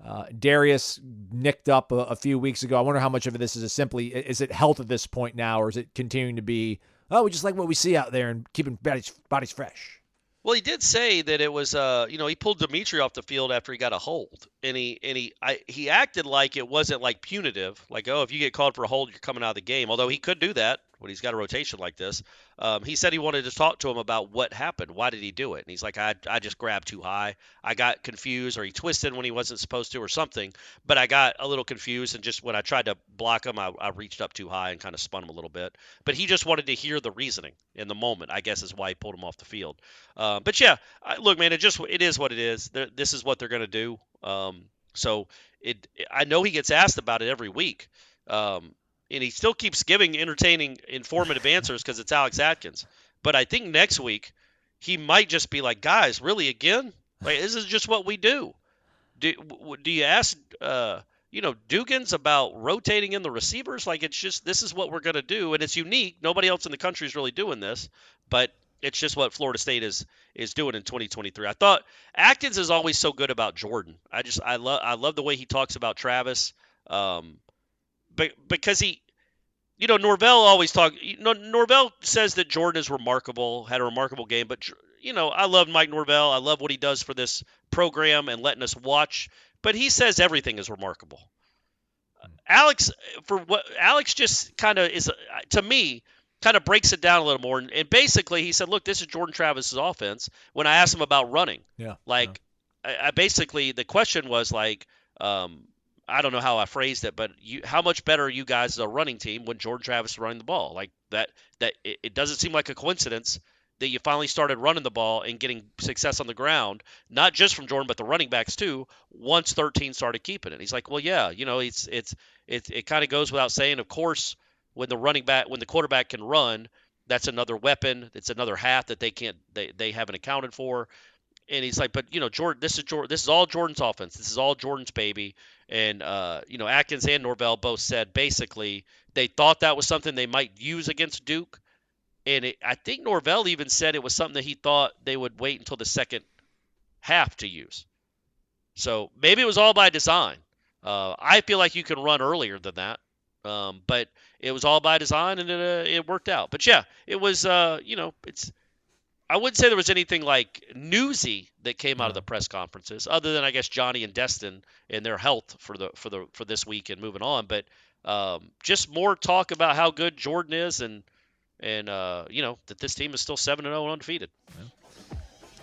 Uh, Darius nicked up a, a, few weeks ago. I wonder how much of this is simply is it health at this point now, or is it continuing to be oh we just like what we see out there and keeping bodies bodies fresh. Well, he did say that it was, uh, you know, he pulled D'Mitri off the field after he got a hold, and he and he I, he acted like it wasn't like punitive, like oh, if you get called for a hold, you're coming out of the game. Although he could do that when he's got a rotation like this. Um, he said he wanted to talk to him about what happened. Why did he do it? And he's like, I, I just grabbed too high. I got confused, or he twisted when he wasn't supposed to, or something. But I got a little confused, and just when I tried to block him, I, I reached up too high and kind of spun him a little bit. But he just wanted to hear the reasoning in the moment. I guess is why he pulled him off the field. Uh, but yeah, I, look, man, it just it is what it is. They're, this is what they're going to do. Um, so it, I know he gets asked about it every week. Um, and he still keeps giving entertaining, informative answers because it's Alex Atkins. But I think next week he might just be like, guys, really again? Like this is just what we do. Do do you ask? Uh, you know, Dugans about rotating in the receivers? Like it's just this is what we're going to do, and it's unique. Nobody else in the country is really doing this, but it's just what Florida State is is doing in 2023. I thought Atkins is always so good about Jordan. I just I love I love the way he talks about Travis. Um, because he you know, Norvell always talk. You know, Norvell says that Jordan is remarkable, had a remarkable game. But you know, I love Mike Norvell. I love what he does for this program and letting us watch. But he says everything is remarkable. Alex, for what Alex just kind of is to me, kind of breaks it down a little more. And, and, basically, he said, "Look, this is Jordan Travis's offense." When I asked him about running, yeah, like, yeah. I, I, basically the question was like, um, I don't know how I phrased it, but you, how much better are you guys as a running team when Jordan Travis is running the ball? Like that, that it, it doesn't seem like a coincidence that you finally started running the ball and getting success on the ground, not just from Jordan, but the running backs too. Once 13 started keeping it, he's like, well, yeah, you know, it's it's it it kind of goes without saying. Of course, when the running back, when the quarterback can run, that's another weapon. It's another half that they can't they they haven't accounted for. And he's like, but you know, Jordan, this is Jordan, this is all Jordan's offense. This is all Jordan's baby. And uh, you know, Atkins and Norvell both said basically they thought that was something they might use against Duke. And it, I think Norvell even said it was something that he thought they would wait until the second half to use. So maybe it was all by design. Uh, I feel like you can run earlier than that, um, but it was all by design and it, uh, it worked out. But yeah, it was. Uh, you know, it's. I wouldn't say there was anything like newsy that came out of the press conferences, other than I guess Johnny and Destyn and their health for the for the for this week and moving on. But um, just more talk about how good Jordan is and and uh, you know that this team is still seven and zero and undefeated.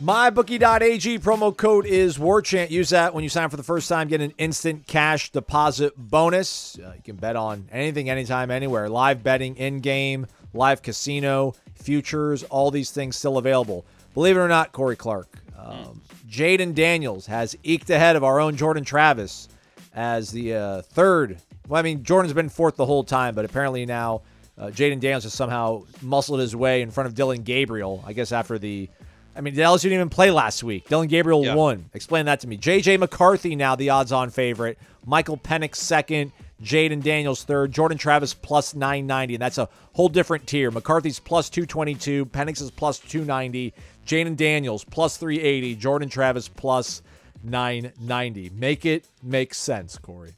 MyBookie.ag promo code is WarChant. Use that when you sign up for the first time. Get an instant cash deposit bonus. Uh, you can bet on anything, anytime, anywhere. Live betting, in game, live casino, futures, all these things still available. Believe it or not, Corey Clark. Um, Jayden Daniels has eked ahead of our own Jordan Travis as the uh, third. Well, I mean, Jordan's been fourth the whole time, but apparently now uh, Jayden Daniels has somehow muscled his way in front of Dillon Gabriel. I guess after the, I mean, Dallas didn't even play last week. Dillon Gabriel Yeah. won. Explain that to me. JJ McCarthy now the odds-on favorite. Michael Penix second. Jayden Daniels third. Jordan Travis plus 990, and that's a whole different tier. McCarthy's plus 222. Penix is plus 290. Jayden Daniels plus 380. Jordan Travis plus 990. Make it make sense, Corey.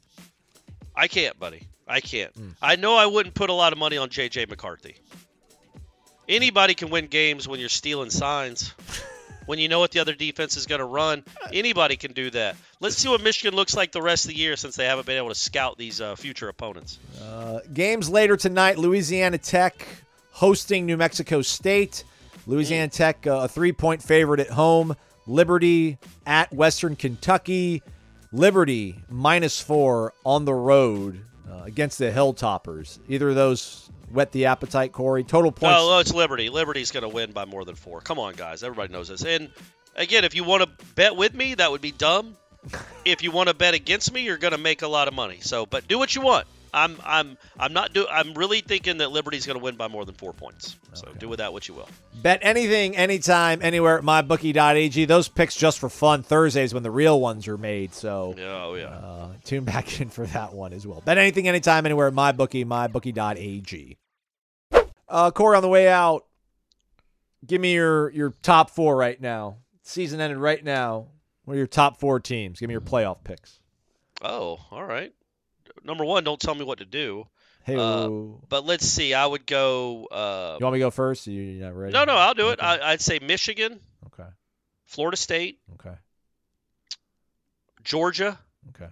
I can't, buddy. I can't. Hmm. I know I wouldn't put a lot of money on J.J. McCarthy. Anybody can win games when you're stealing signs. when you know what the other defense is going to run, anybody can do that. Let's see what Michigan looks like the rest of the year since they haven't been able to scout these uh, future opponents. Games later tonight Louisiana Tech hosting New Mexico State. Louisiana Tech, uh, a three point favorite at home. Liberty at Western Kentucky. Liberty minus four on the road uh, against the Hilltoppers. Either of those whet the appetite, Corey. Total points. Oh, it's Liberty. Liberty's going to win by more than four. Come on, guys. Everybody knows this. And again, if you want to bet with me, that would be dumb. if you want to bet against me, you're going to make a lot of money. So, but do what you want. I'm I'm I'm not do I'm really thinking that Liberty's going to win by more than four points. So do with that what you will. Bet anything, anytime, anywhere at mybookie.ag. Those picks just for fun Thursdays when the real ones are made. So oh yeah. Uh, tune back in for that one as well. Bet anything, anytime, anywhere at mybookie, mybookie.ag. Uh, Corey, on the way out, give me your your top four right now. Season ended right now. What are your top four teams? Give me your playoff picks. oh, all right. Number one, don't tell me what to do. Hey, Uh, But let's see. I would go. Uh, you want me to go first? Are you not ready? no, no, I'll do it. Okay. I, I'd say Michigan, okay. Florida State, Okay. Georgia, Okay.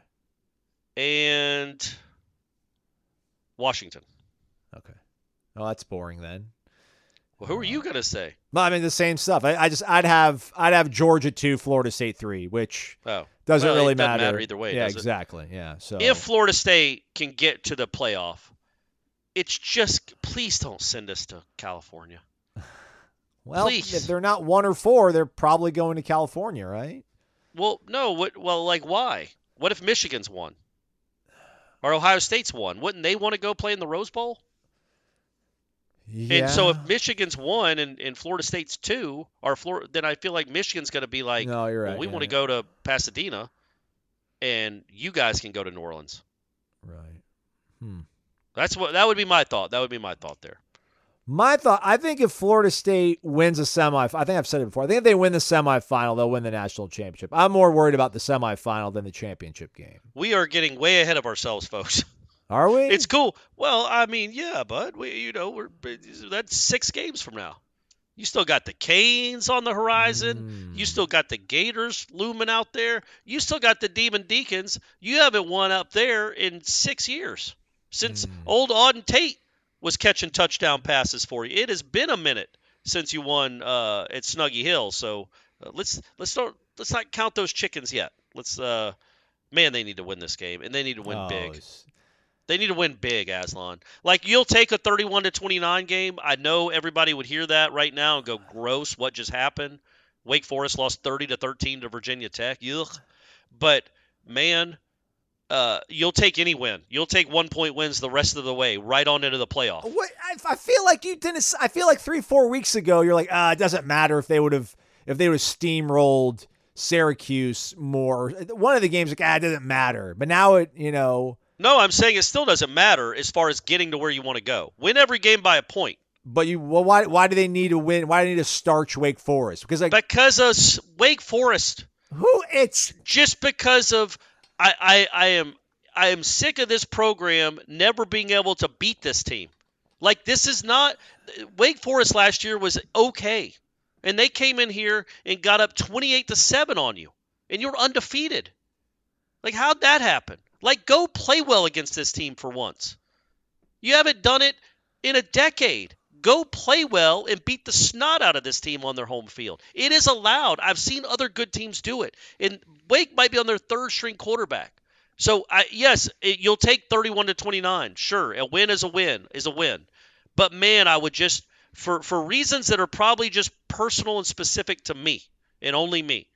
and Washington. Okay. Oh, that's boring then. Well, who are you gonna say? No, I mean the same stuff. I, I just I'd have I'd have Georgia two, Florida State three, which Oh, doesn't Well, it really doesn't matter. matter either way, Yeah, does it? exactly. Yeah. So if Florida State can get to the playoff, it's just please don't send us to California. well, please. if they're not one or four, they're probably going to California, right? Well, no. What? Well, like why? What if Michigan's won? Or Ohio State's won? Wouldn't they want to go play in the Rose Bowl? Yeah. And so if Michigan's one and, and Florida State's two, or Florida, then I feel like Michigan's going to be like, no, you're well, right. we yeah, want to yeah. go to Pasadena, and you guys can go to New Orleans. Right. Hmm. That's what that would be my thought. That would be my thought there. My thought, I think if Florida State wins a semi, I think I've said it before. I think if they win the semifinal, they'll win the national championship. I'm more worried about the semifinal than the championship game. We are getting way ahead of ourselves, folks. Are we? It's cool. Well, I mean, yeah, bud. We, you know, we're that's six games from now. You still got the Canes on the horizon. You still got the Gators looming out there. You still got the Demon Deacons. You haven't won up there in six years since old Auden Tate was catching touchdown passes for you. It has been a minute since you won uh, at Snuggy Hill. So uh, let's let's don't let's not count those chickens yet. Let's uh, man, they need to win this game, and they need to win Oh, big. They need to win big, Aslan. Like you'll take a 31 to 29 game. I know everybody would hear that right now and go, "Gross, what just happened?" Wake Forest lost 30 to 13 to Virginia Tech. Yuck. But man, uh, you'll take any win. You'll take one point wins the rest of the way, right on into the playoff. What I, I feel like you didn't. I feel like three, four weeks ago, you're like, ah, it doesn't matter if they would have, if they would steamrolled Syracuse more. One of the games, like, ah, it doesn't matter. But now it, you know, No, I'm saying it still doesn't matter as far as getting to where you want to go. Win every game by a point. but you, well, why, why do they need to win? Why do they need to starch Wake Forest? Because like, Because of Wake Forest, who? It's just because of I, I I am I am sick of this program never being able to beat this team. Like this is not Wake Forest last year was okay. And they came in here and got up 28 to 7 on you. And you're undefeated. Like how'd that happen? Like go play well against this team for once. You haven't done it in a decade. Go play well and beat the snot out of this team on their home field. It is allowed. I've seen other good teams do it. And Wake might be on their third string quarterback. So I, yes, it, you'll take 31 to 29. Sure, a win is a win is a win. But man, I would just for for reasons that are probably just personal and specific to me and only me.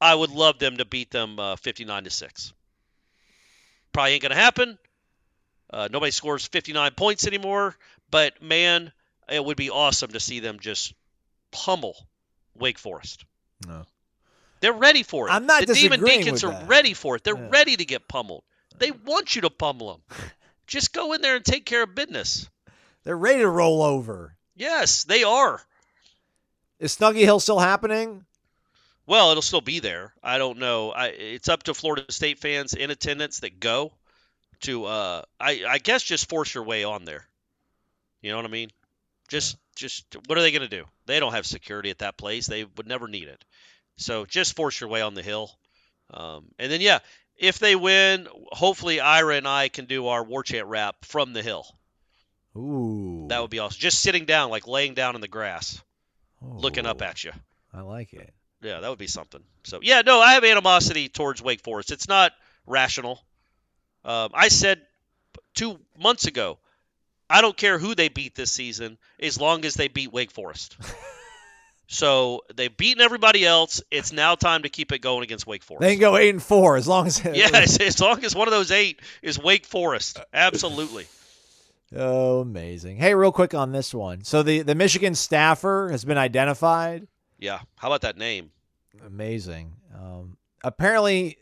I would love them to beat them uh, 59 to 6. Probably ain't going to happen. Uh, nobody scores 59 points anymore, but man, it would be awesome to see them just pummel Wake Forest. No. They're ready for it. I'm not the Demon disagreeing Deacons with are that. ready for it. They're Yeah. ready to get pummeled. They want you to pummel them. Just go in there and take care of business. they're ready to roll over. Yes, they are. Is Snuggy Hill still happening? Well, it'll still be there. I don't know. I, it's up to Florida State fans in attendance that go to. Uh, I, I guess just force your way on there. You know what I mean? Just, just what are they going to do? They don't have security at that place. They would never need it. So just force your way on the hill. Um, and then yeah, if they win, hopefully Ira and I can do our war chant rap from the hill. Ooh, That would be awesome. Just sitting down, like laying down in the grass, looking up at you. I like it. Yeah, that would be something. So yeah, no, I have animosity towards Wake Forest. It's not rational. Um, I said two months ago, I don't care who they beat this season as long as they beat Wake Forest. so they've beaten everybody else. It's now time to keep it going against Wake Forest. They can go eight and four as long as yes, as long as one of those eight is Wake Forest. Absolutely. Oh, amazing. Hey, real quick on this one. So the the Michigan staffer has been identified. Yeah. How about that name? Amazing. Um, apparently,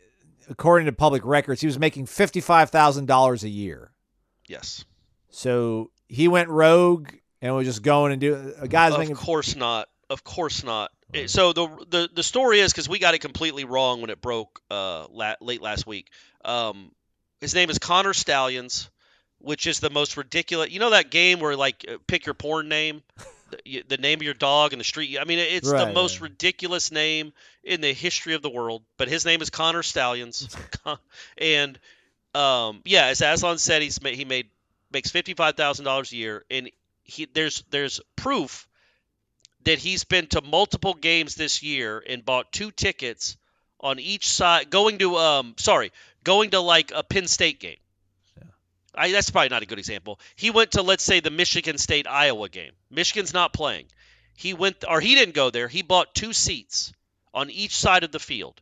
according to public records, he was making fifty five thousand dollars a year. Yes. So he went rogue and was just going and do a guy's Of making. Of course not. Of course not. It- So the the the story is because we got it completely wrong when it broke uh la- late last week. Um, his name is Connor Stalions, which is the most ridiculous. You know that game where like uh, pick your porn name, the, the name of your dog and the street. I mean, it's the most right. ridiculous name in the history of the world. But his name is Connor Stalions, and um, yeah, as Aslan said, he's ma- he made makes fifty five thousand dollars a year, and he there's there's proof that he's been to multiple games this year and bought two tickets on each side going to um sorry going to like a Penn State game. I, that's probably not a good example. He went to let's say the Michigan State Iowa game. Michigan's not playing. He went or he didn't go there. He bought two seats on each side of the field.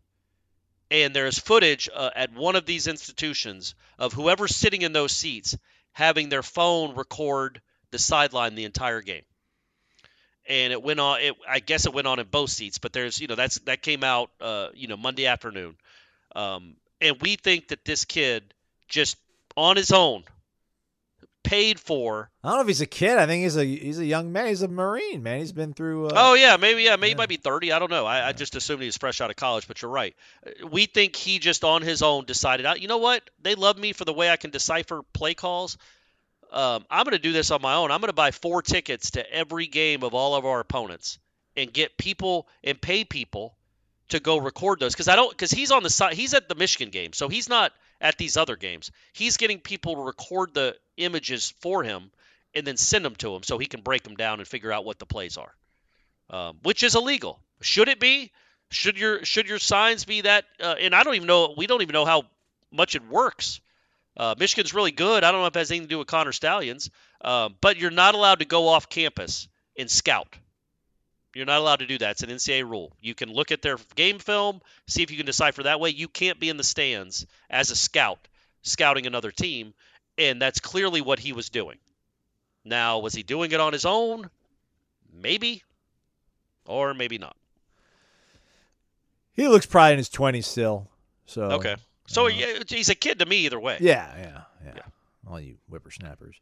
And there's footage uh, at one of these institutions of whoever's sitting in those seats having their phone record the sideline the entire game and it went on. It, I guess it went on in both seats, but there's you know that's that came out uh, you know Monday afternoon, um, and we think that this kid just on his own paid for. I don't know if he's a kid. I think he's a he's a young man. He's a Marine man. He's been through. Uh, oh yeah, maybe yeah, maybe yeah. might be thirty. I don't know. I, I just assumed he was fresh out of college, but you're right. We think he just on his own decided out. You know what? They love me for the way I can decipher play calls. Um, I'm going to do this on my own. I'm going to buy four tickets to every game of all of our opponents and get people and pay people to go record those because I don't because he's on the side. He's at the Michigan game, so he's not at these other games. He's getting people to record the images for him and then send them to him so he can break them down and figure out what the plays are, um, which is illegal. Should it be? Should your should your signs be that? Uh, and I don't even know. We don't even know how much it works. Uh, Michigan's really good. I don't know if it has anything to do with Connor Stalions, uh, but you're not allowed to go off campus and scout. You're not allowed to do that. It's an NCAA rule. You can look at their game film, see if you can decipher that way. You can't be in the stands as a scout, scouting another team, and that's clearly what he was doing. Now, was he doing it on his own? Maybe, or maybe not. He looks probably in his 20s still. So Okay. So yeah, he's a kid to me either way. Yeah, yeah, yeah. All you whippersnappers.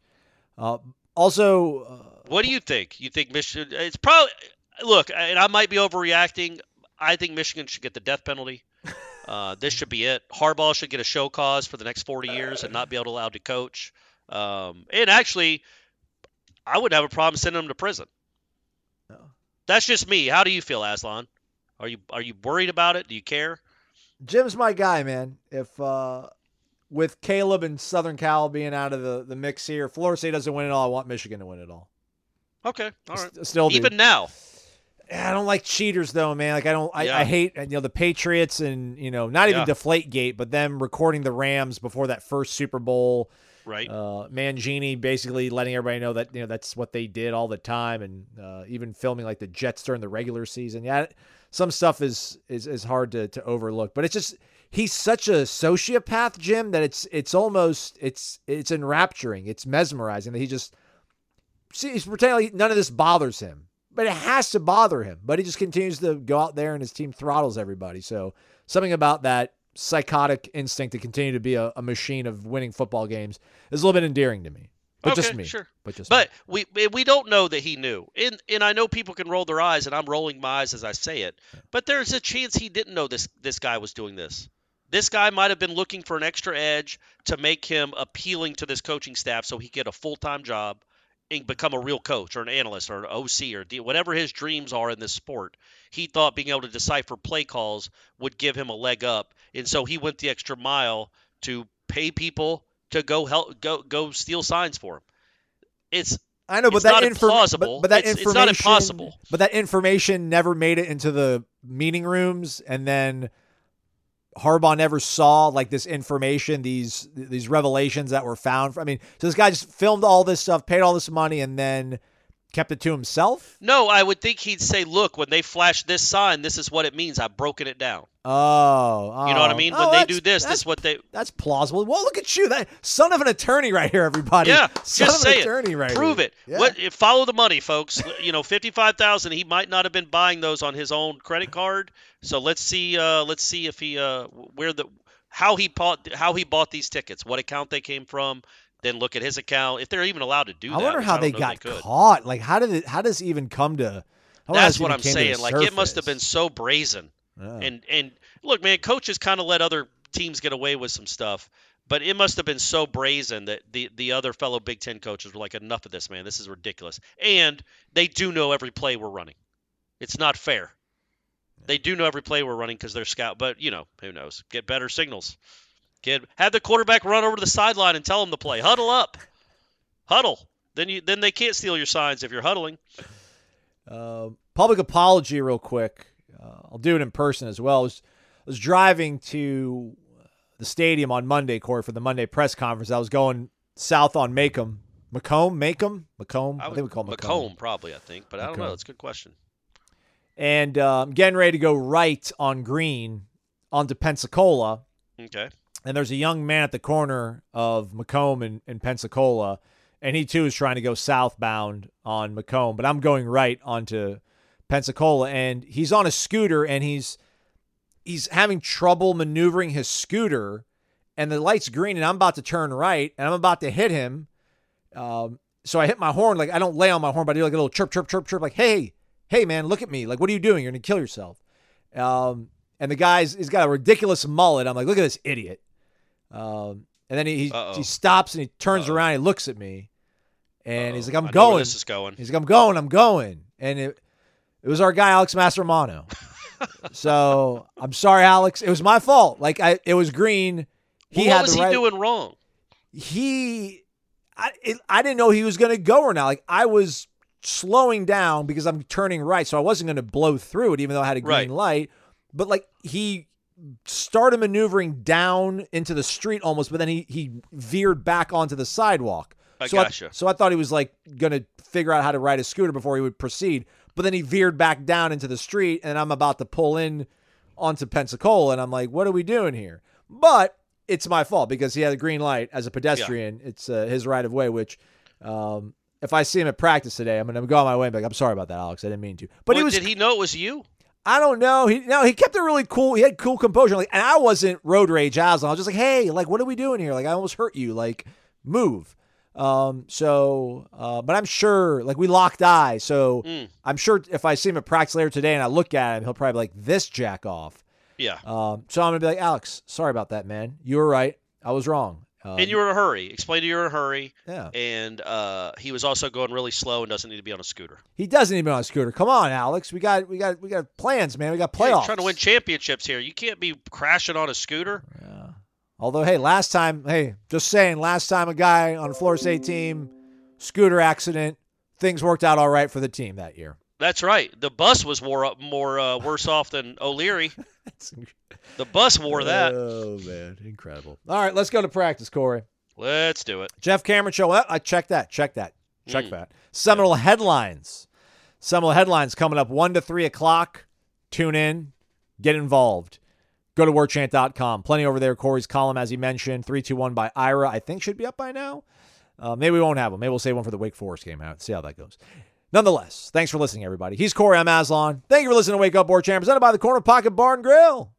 Uh, also, uh, What do you think? You think Michigan? It's probably look, and I might be overreacting. I think Michigan should get the death penalty. Uh, this should be it. Harbaugh should get a show cause for the next 40 years and not be able to allowed to coach. Um, and actually, I wouldn't have a problem sending him to prison. That's just me. How do you feel, Aslan? Are you are you worried about it? Do you care? Jim's my guy, man. If uh, with Caleb and Southern Cal being out of the, the mix here, Florida State doesn't win it all. I want Michigan to win it all. Okay, all right. Still do. Even now, I don't like cheaters though, man. Like I don't. I, Yeah. I hate you know the Patriots and you know not even Yeah. Deflate Gate, but them recording the Rams before that first Super Bowl. right? Uh, Mangini basically letting everybody know that you know that's what they did all the time, and uh, even filming like the Jets during the regular season. Yeah, some stuff is is is hard to to overlook, but it's just he's such a sociopath, Jim, that it's it's almost it's it's enrapturing, it's mesmerizing that he just see he's pretending like none of this bothers him, but it has to bother him. But he just continues to go out there and his team throttles everybody. So something about that psychotic instinct to continue to be a, a machine of winning football games is a little bit endearing to me. But just Okay, me. sure. But just But we we don't know that he knew, and and I know people can roll their eyes, and I'm rolling my eyes as I say it. But there's a chance he didn't know this this guy was doing this. This guy might have been looking for an extra edge to make him appealing to this coaching staff, so he get a full time job and become a real coach or an analyst or an OC or D, whatever his dreams are in this sport. He thought being able to decipher play calls would give him a leg up, and so he went the extra mile to pay people to go help go go steal signs for him. It's I know, but that not inform- But, but that It's- it's not impossible. But that information never made it into the meeting rooms, and then Harbaugh never saw like this information, these these revelations that were found. I mean, so this guy just filmed all this stuff, paid all this money, and then kept it to himself. no, I would think he'd say, "Look, when they flash this sign, this is what it means. I've broken it down." Oh, You know what I oh. mean? Oh, when they do this, this that's is what they. That's plausible. Well, look at you, that son of an attorney right here, everybody. Yeah, son just of an say attorney it. right Prove here. it. Yeah. What? Follow the money, folks. you know, fifty-five thousand. He might not have been buying those on his own credit card. So let's see. Uh, let's see if he uh, where the how he bought how he bought these tickets, what account they came from. Then look at his account if they're even allowed to do I that. I wonder how I they got could. caught. Like, how did it? How does it even come to? That's what I'm came to the saying. Like it must have been so brazen. Yeah. And and look, man, coaches kind of let other teams get away with some stuff, but it must have been so brazen that the the other fellow Big Ten coaches were like, enough of this, man. This is ridiculous. And they do know every play we're running. It's not fair. They do know every play we're running because they're scout. But you know, who knows? Get better signals. Get have the quarterback run over to the sideline and tell him to play. Huddle up. Huddle. Then you then they can't steal your signs if you're huddling. Uh, public apology, real quick. Uh, I'll do it in person as well. I was, I was driving to the stadium on Monday, Corey, for the Monday press conference. I was going south on Macomb. Macomb? Macomb? Macomb? I, would- think we call it Macomb. Macomb, probably, I think, but I don't know. That's a good question. And uh, I'm getting ready to go right on green onto Pensacola. Okay. And there's a young man at the corner of Macomb and, and Pensacola, and he too is trying to go southbound on Macomb, but I'm going right onto Pensacola, and he's on a scooter, and he's he's having trouble maneuvering his scooter, and the light's green, and I'm about to turn right, and I'm about to hit him. Um, so I hit my horn, like I don't lay on my horn, but I do like a little chirp, chirp, chirp, chirp, like, hey, hey, man, look at me, like, what are you doing? You're gonna kill yourself. Um, and the guy's he's got a ridiculous mullet. I'm like, look at this idiot. Um, and then he he, he stops and he turns Uh-oh. around. He looks at me, and he's Uh-oh. like, I'm I know where going. This is going. He's like, I'm going, I'm going. And it, it was our guy, Alex Mastromanno. so I'm sorry, Alex. It was my fault. Like I, it was green. He Well, what was he right. doing wrong? He, I, it, I didn't know he was going to go or not. Like I was slowing down because I'm turning right, so I wasn't going to blow through it, even though I had a green Right. light. but like he started maneuvering down into the street almost, but then he he veered back onto the sidewalk. I so gotcha. I, so I thought he was like gonna figure out how to ride a scooter before he would proceed. But then he veered back down into the street, and I'm about to pull in onto Pensacola, and I'm like, "What are we doing here?" But it's my fault because he had a green light as a pedestrian. It's uh, his right of way, which um, if I see him at practice today, I'm gonna go on my way and be like, "I'm sorry about that, Alex. I didn't mean to." But he was did he know it was you? I don't know. He no, he kept it really cool. He had cool composure. Like, and I wasn't road rage Aslan. I was just like, hey, like, what are we doing here? Like, I almost hurt you. Like, move. Um, so, uh, but I'm sure, like, we locked eyes. So Mm. I'm sure if I see him at practice later today and I look at him, he'll probably be like, this jack off. Yeah. Um, so I'm gonna be like, Alex, sorry about that, man. You were right. I was wrong. Um, and you were in a hurry. Explain to you were in a hurry. yeah. And uh, he was also going really slow and doesn't need to be on a scooter. He doesn't even on a scooter. Come on, Alex. We got, we got, we got plans, man. We got Yeah, playoffs. he's trying to win championships here. You can't be crashing on a scooter. Yeah. Although, hey, last time, hey, just saying, last time a guy on a Florida State team, scooter accident, things worked out all right for the team that year. That's right. The bus was more up, more uh, worse off than O'Leary. The bus wore that. Oh man, incredible! All right, let's go to practice, Corey. Let's do it. Jeff Cameron show. Oh, I check that. Check that. Check Mm. that. Seminole headlines. Seminole headlines coming up one to three o'clock. Tune in. Get involved. Go to warchant.com. Plenty over there. Corey's column, as he mentioned, three two one by Ira. I think should be up by now. Uh, maybe we won't have one. Maybe we'll save one for the Wake Forest game out. See how that goes. Nonetheless, thanks for listening, everybody. He's Corey. I'm Aslan. Thank you for listening to Wake Up War Chant, presented by the Corner Pocket Bar and Grill.